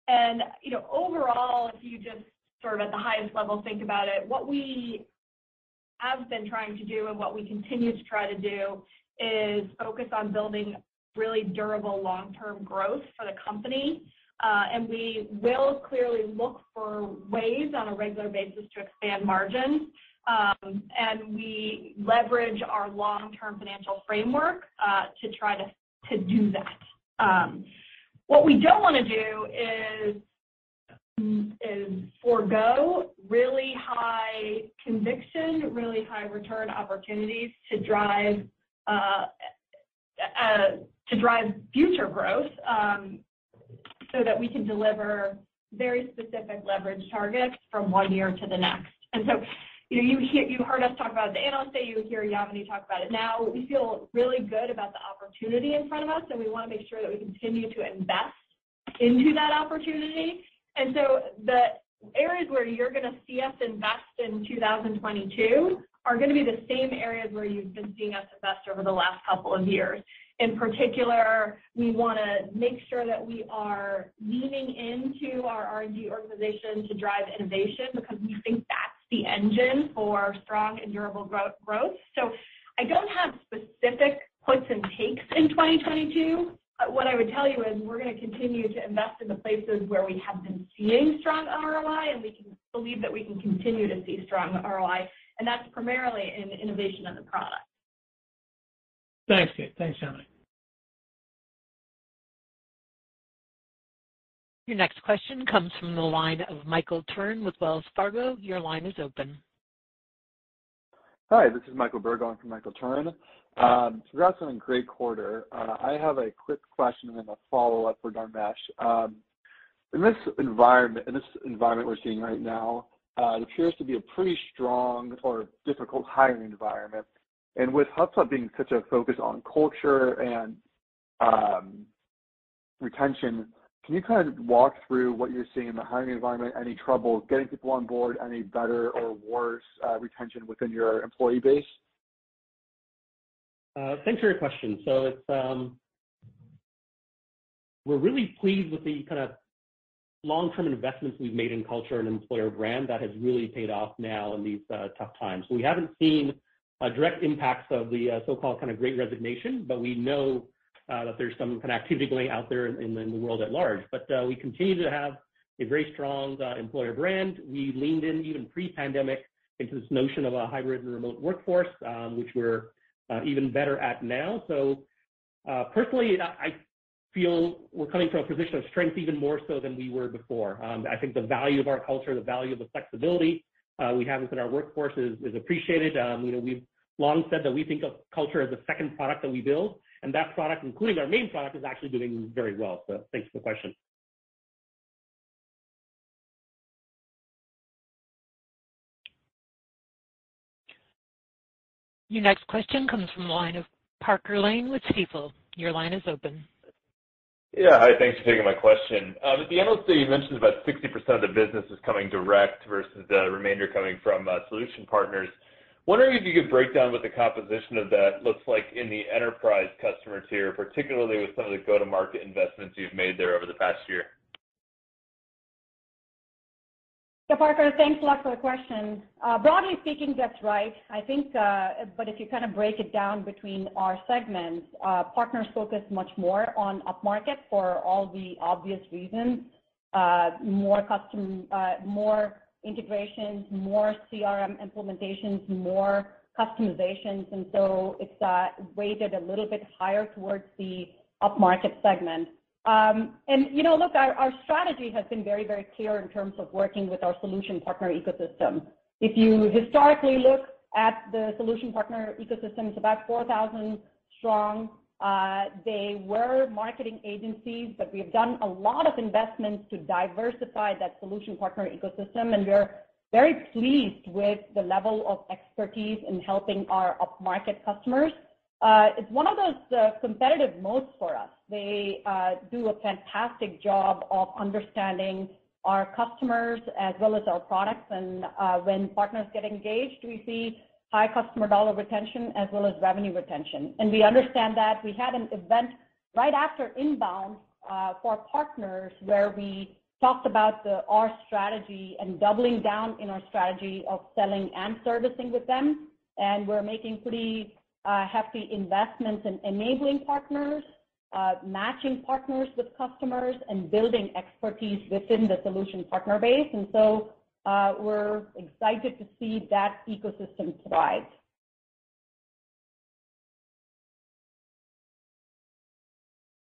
and you know, overall, if you just sort of at the highest level think about it, what we have been trying to do and what we continue to try to do is focus on building really durable long-term growth for the company. Uh, and we will clearly look for ways on a regular basis to expand margins. Um, and we leverage our long-term financial framework uh, to try to do that. Um, what we don't wanna do is forgo really high conviction, really high return opportunities to drive uh, uh, future growth, um, so that we can deliver very specific leverage targets from one year to the next. And so you know, you heard us talk about the Analyst Day, you hear Yamini talk about it now. We feel really good about the opportunity in front of us, and we wanna make sure that we continue to invest into that opportunity. And so the areas where you're gonna see us invest in 2022 are gonna be the same areas where you've been seeing us invest over the last couple of years. In particular, we wanna make sure that we are leaning into our R&D organization to drive innovation because we think that's the engine for strong and durable growth. So I don't have specific puts and takes in 2022. Uh, what I would tell you is we're gonna continue to invest in the places where we have been seeing strong ROI, and we can believe that we can continue to see strong ROI, and that's primarily in innovation in the product. Thanks, Kate. Thanks, Yamini. Your next question comes from the line of Michael Turrin with Wells Fargo. Your line is open. Hi, this is Michael Berg on for Michael Turrin. Um, congrats on a great quarter. Uh, I have a quick question and then a follow-up for Dharmesh. Um, in this environment in this environment we're seeing right now, uh, it appears to be a pretty strong or difficult hiring environment. And with HubSpot being such a focus on culture and um, retention, can you kind of walk through what you're seeing in the hiring environment? Any trouble getting people on board? Any better or worse uh, retention within your employee base? Uh, thanks for your question. So it's, um, we're really pleased with the kind of long-term investments we've made in culture and employer brand that has really paid off now in these uh, tough times. We haven't seen uh, direct impacts of the so-called kind of Great Resignation, but we know that there's some kind of activity going out there in the world at large. But uh we continue to have a very strong employer brand. We leaned in even pre-pandemic into this notion of a hybrid and remote workforce, um, which we're Uh, even better at now. So uh personally, I feel we're coming from a position of strength even more so than we were before. Um, I think the value of our culture, the value of the flexibility uh, we have within our workforce is appreciated. Um, you know, we've long said that we think of culture as the second product that we build, and that product, including our main product, is actually doing very well. So thanks for the question. Your next question comes from the line of Parker Lane with Stifel. Your line is open. Yeah. Hi, thanks for taking my question. Um, at the Analyst Day, you mentioned about 60% of the business is coming direct versus the remainder coming from uh, solution partners. Wondering if you could break down what the composition of that looks like in the enterprise customer tier, particularly with some of the go-to-market investments you've made there over the past year. Parker, thanks a lot for the question. Broadly speaking, that's right. I think, uh but if you kind of break it down between our segments, uh partners focus much more on upmarket for all the obvious reasons. Uh more custom, uh more integrations, more CRM implementations, more customizations, and so it's weighted a little bit higher towards the upmarket segment. Um, you know, look, our strategy has been very, very clear in terms of working with our solution partner ecosystem. If you historically look at the solution partner ecosystem, it's about 4,000 strong. Uh, they were marketing agencies, but we have done a lot of investments to diversify that solution partner ecosystem, and we're very pleased with the level of expertise in helping our upmarket customers. Uh, it's one of those uh, competitive moats for us. They uh, do a fantastic job of understanding our customers as well as our products. And uh when partners get engaged, we see high customer dollar retention as well as revenue retention. And we understand that. We had an event right after INBOUND for partners where we talked about our strategy and doubling down in our strategy of selling and servicing with them. And we're making pretty hefty investments in enabling partners, matching partners with customers, and building expertise within the solution partner base. And so uh we're excited to see that ecosystem thrive.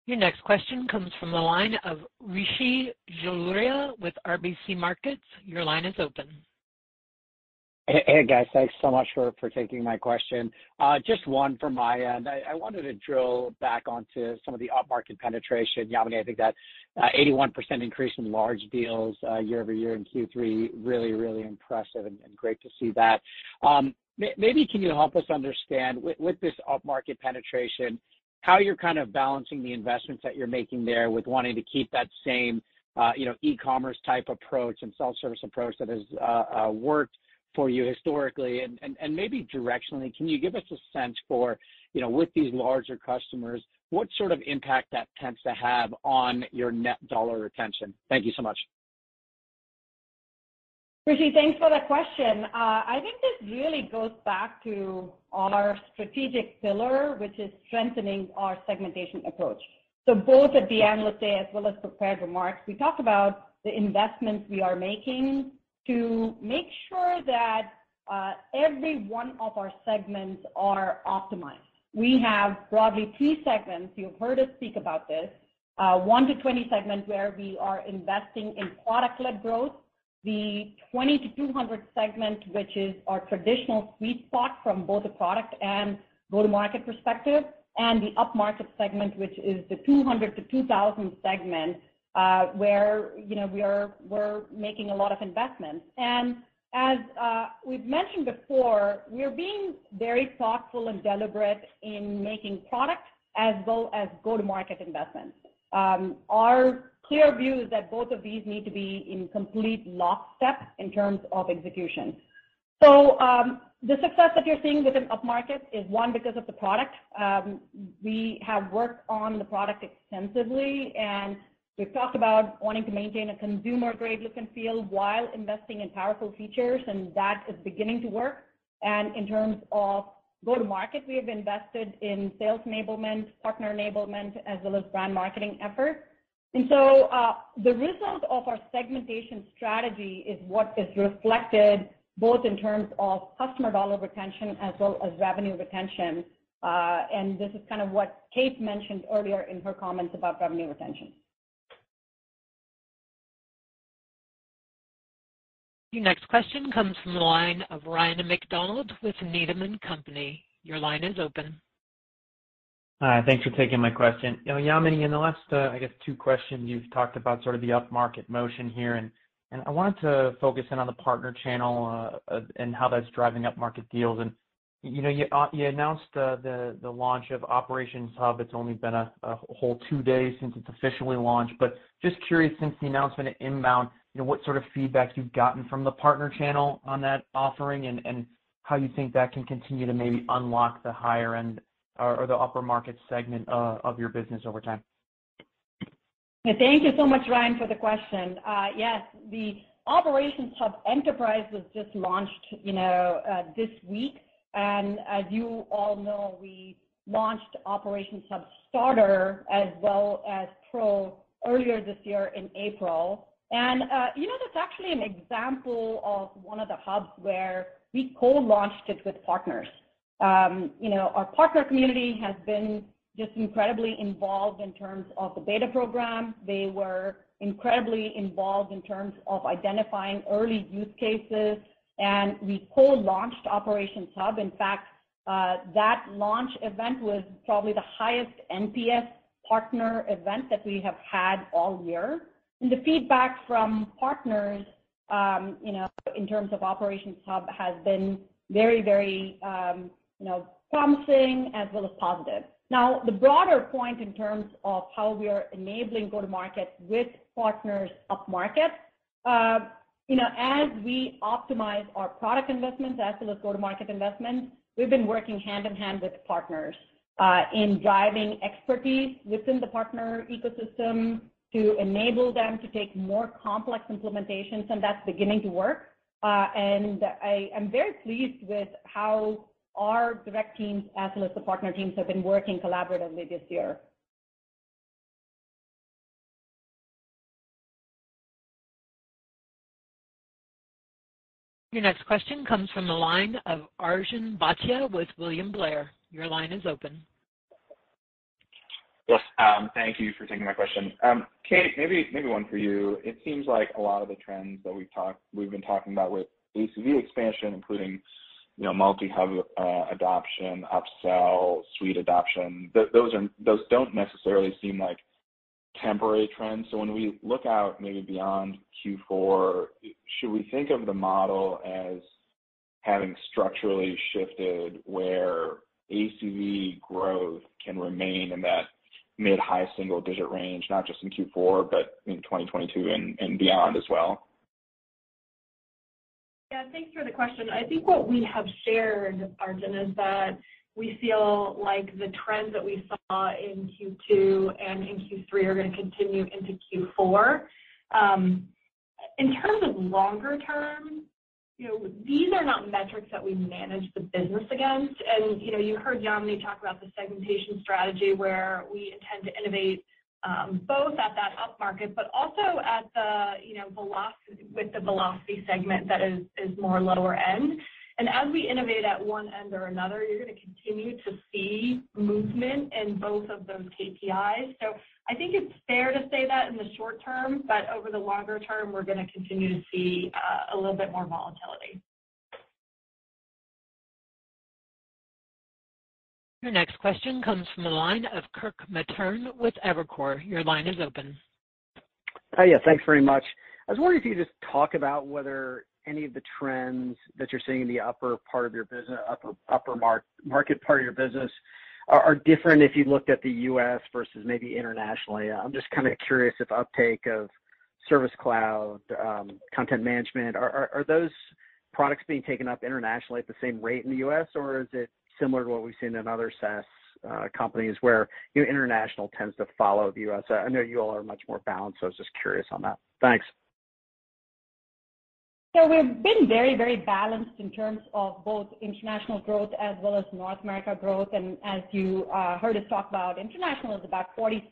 Your next question comes from the line of Rishi Jaluria with RBC Markets. Your line is open. Hey, guys. Thanks so much for taking my question. Uh, just one from my end. I wanted to drill back onto some of the upmarket penetration. Yamini, I think that uh, 81% increase in large deals uh, year-over-year in Q3, really really impressive and great to see that. Um, maybe can you help us understand with this upmarket penetration, how you're kind of balancing the investments that you're making there with wanting to keep that same, you know, e-commerce type approach and self-service approach that has worked for you historically? And maybe directionally, can you give us a sense for, you know, with these larger customers, what sort of impact that tends to have on your net dollar retention? Thank you so much. Rishi, thanks for that question. Uh, I think this really goes back to our strategic pillar, which is strengthening our segmentation approach. So both at the Analyst Day as well as prepared remarks, we talked about the investments we are making to make sure that uh, every one of our segments are optimized. We have broadly three segments. You've heard us speak about this. Uh, one to twenty segment where we are investing in product-led growth. The twenty to two hundred segment, which is our traditional sweet spot from both a product and go-to-market perspective, and the upmarket segment, which is the two hundred to two thousand segment, Uh, where, you know, we're we're making a lot of investments. And as uh, we've mentioned before, we're being very thoughtful and deliberate in making product as well as go-to-market investments. Um, our clear view is that both of these need to be in complete lockstep in terms of execution. So um the success that you're seeing within upmarket is one, because of the product. Um, we have worked on the product extensively, and we've talked about wanting to maintain a consumer-grade look and feel while investing in powerful features, and that is beginning to work. And in terms of go-to-market, we have invested in sales enablement, partner enablement, as well as brand marketing efforts. And so uh, the result of our segmentation strategy is what is reflected both in terms of customer dollar retention as well as revenue retention. Uh, and this is kind of what Kate mentioned earlier in her comments about revenue retention. Your next question comes from the line of Ryan MacDonald with Needham & Company. Your line is open. Hi. Thanks for taking my question. You know, Yamini, in the last, uh, I guess two questions, you've talked about sort of the upmarket motion here, and I wanted to focus in on the partner channel, uh, and how that's driving upmarket deals. And you know, you uh, announced the launch of Operations Hub. It's only been a whole two days since it's officially launched. But just curious, since the announcement at INBOUND, you know, what sort of feedback you've gotten from the partner channel on that offering and how you think that can continue to maybe unlock the higher end or the upper market segment uh, of your business over time. Thank you so much, Ryan, for the question. Uh, yes, the Operations Hub Enterprise was just launched, you know, uh, this week. And as you all know, we launched Operations Hub Starter as well as Pro earlier this year in April. Uh, you know, that's actually an example of one of the hubs where we co-launched it with partners. Um, you know, our partner community has been just incredibly involved in terms of the beta program. They were incredibly involved in terms of identifying early use cases, and we co-launched Operations Hub. In fact, uh, that launch event was probably the highest NPS partner event that we have had all year. And the feedback from partners, um, you know, in terms of Operations Hub has been very, very, um, you know, promising as well as positive. Now, the broader point in terms of how we are enabling go-to-market with partners upmarket, uh, you know, as we optimize our product investments as well as go-to-market investments, we've been working hand in hand with partners, uh, in driving expertise within the partner ecosystem to enable them to take more complex implementations, and that's beginning to work. Uh and I am very pleased with how our direct teams as well as the partner teams have been working collaboratively this year. Your next question comes from the line of Arjun Bhatia with William Blair. Your line is open. Yes, um, thank you for taking my question. Um, Kate, maybe one for you. It seems like a lot of the trends that we've been talking about with ACV expansion, including, you know, multi-hub uh, adoption, upsell, suite adoption, those don't necessarily seem like temporary trends. So when we look out maybe beyond Q4, should we think of the model as having structurally shifted where ACV growth can remain in that mid-high single digit range, not just in Q4, but in 2022 and beyond as well? Yeah, thanks for the question. I think what we have shared, Arjun, is that we feel like the trends that we saw in Q2 and in Q3 are gonna continue into Q4. Um, in terms of longer term, you know, these are not metrics that we manage the business against. And you know, you heard Yamini talk about the segmentation strategy where we intend to innovate um, both at that upmarket, but also at the, you know, with the velocity segment that is more lower end. And as we innovate at one end or another, you're gonna continue to see movement in both of those KPIs. So I think it's fair to say that in the short term, but over the longer term, we're gonna continue to see uh, a little bit more volatility. Your next question comes from the line of Kirk Materne with Evercore. Your line is open. Yeah, thanks very much. I was wondering if you could just talk about whether any of the trends that you're seeing in the upper part of your business, upper upper market part of your business are different if you looked at the U.S. versus maybe internationally. I'm just kinda curious if uptake of Service Cloud, um, content management, are those products being taken up internationally at the same rate in the U.S., or is it similar to what we've seen in other SaaS uh, companies where, you know, international tends to follow the U.S.? I know you all are much more balanced, so I was just curious on that. Thanks. So we've been very, very balanced in terms of both international growth as well as North America growth. And as you uh, heard us talk about, international is about 46%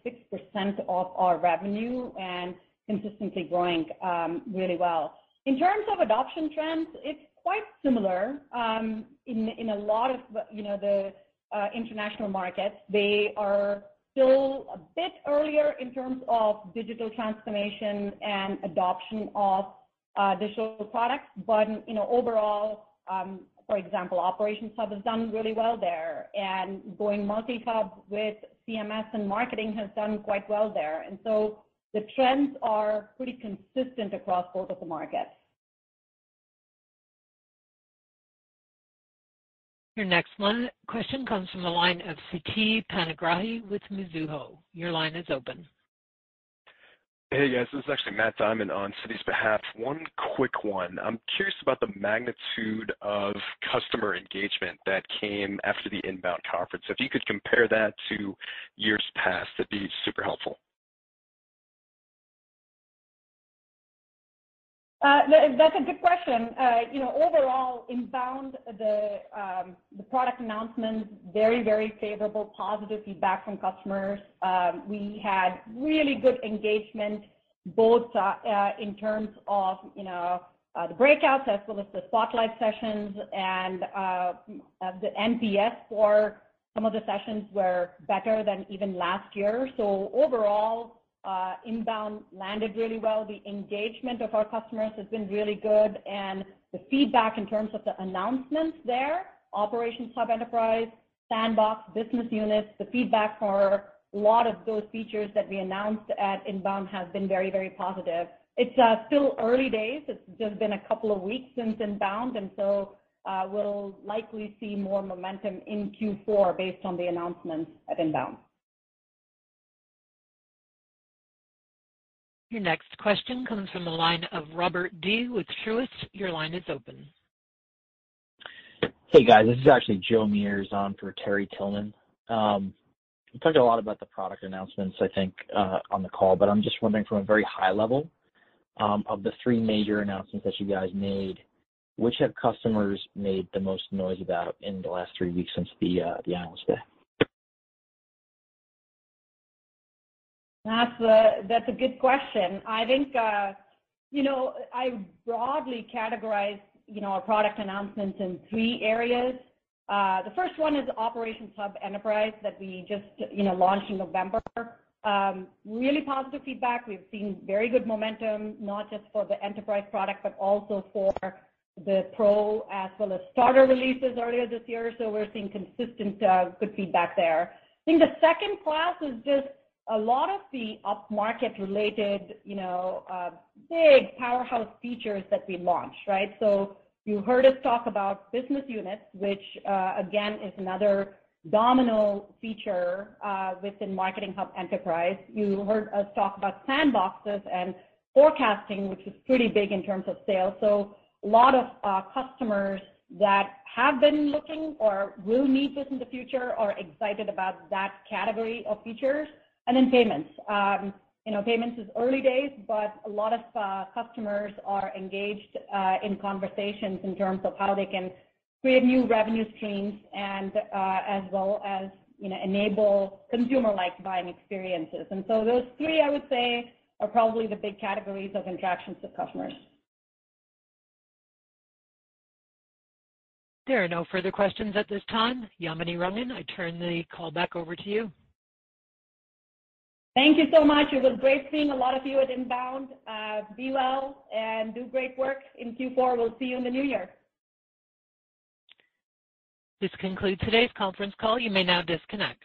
of our revenue and consistently growing um, really well. In terms of adoption trends, it's quite similar um, in a lot of, you know, the uh, international markets. They are still a bit earlier in terms of digital transformation and adoption of Uh, digital products. But you know, overall, um, for example, Operations Hub has done really well there, and going multi-hub with CMS and marketing has done quite well there. And so the trends are pretty consistent across both of the markets. Your next question comes from the line of Siti Panigrahi with Mizuho. Your line is open. Hey, guys. This is actually Matt Diamond on Siti's behalf. One quick one. I'm curious about the magnitude of customer engagement that came after the INBOUND conference. If you could compare that to years past, that'd be super helpful. Uh, that's a good question. Uh, you know, overall, INBOUND, um, the product announcements, very very favorable, positive feedback from customers. Um, we had really good engagement both uh, in terms of, you know, the breakouts as well as the spotlight sessions and the NPS for some of the sessions were better than even last year. So overall, Uh, INBOUND landed really well. The engagement of our customers has been really good, and the feedback in terms of the announcements there, Operations Hub Enterprise, Sandbox, business units, the feedback for a lot of those features that we announced at INBOUND has been very, very positive. It's uh, still early days. It's just been a couple of weeks since INBOUND, and so uh, we'll likely see more momentum in Q4 based on the announcements at INBOUND. Your next question comes from the line of Robert Dee with Truist. Your line is open. Hey, guys. This is actually Joe Meares on for Terry Tillman. Um, you talked a lot about the product announcements, I think, uh, on the call, but I'm just wondering from a very high level, um, of the three major announcements that you guys made, which have customers made the most noise about in the last three weeks since the uh, Analyst Day? That's a good question. I think, uh, you know, I broadly categorize, you know, our product announcements in three areas. Uh, the first one is Operations Hub Enterprise that we just, you know, launched in November. Um, really positive feedback. We've seen very good momentum, not just for the enterprise product, but also for the Pro as well as starter releases earlier this year. So we're seeing consistent uh, good feedback there. I think the second class is just a lot of the upmarket related, you know, uh, big powerhouse features that we launched, right? So you heard us talk about business units, which, uh, again, is another domino feature uh, within Marketing Hub Enterprise. You heard us talk about sandboxes and forecasting, which is pretty big in terms of sales. So a lot of customers that have been looking or will need this in the future are excited about that category of features. Then payments. Um, you know, payments is early days, but a lot of uh, customers are engaged uh, in conversations in terms of how they can create new revenue streams and uh, as well as, you know, enable consumer-like buying experiences. And so those three, I would say, are probably the big categories of interactions with customers. There are no further questions at this time. Yamini Rangan, I turn the call back over to you. Thank you so much. It was great seeing a lot of you at INBOUND. Uh, be well and do great work in Q4. We'll see you in the new year. This concludes today's conference call. You may now disconnect.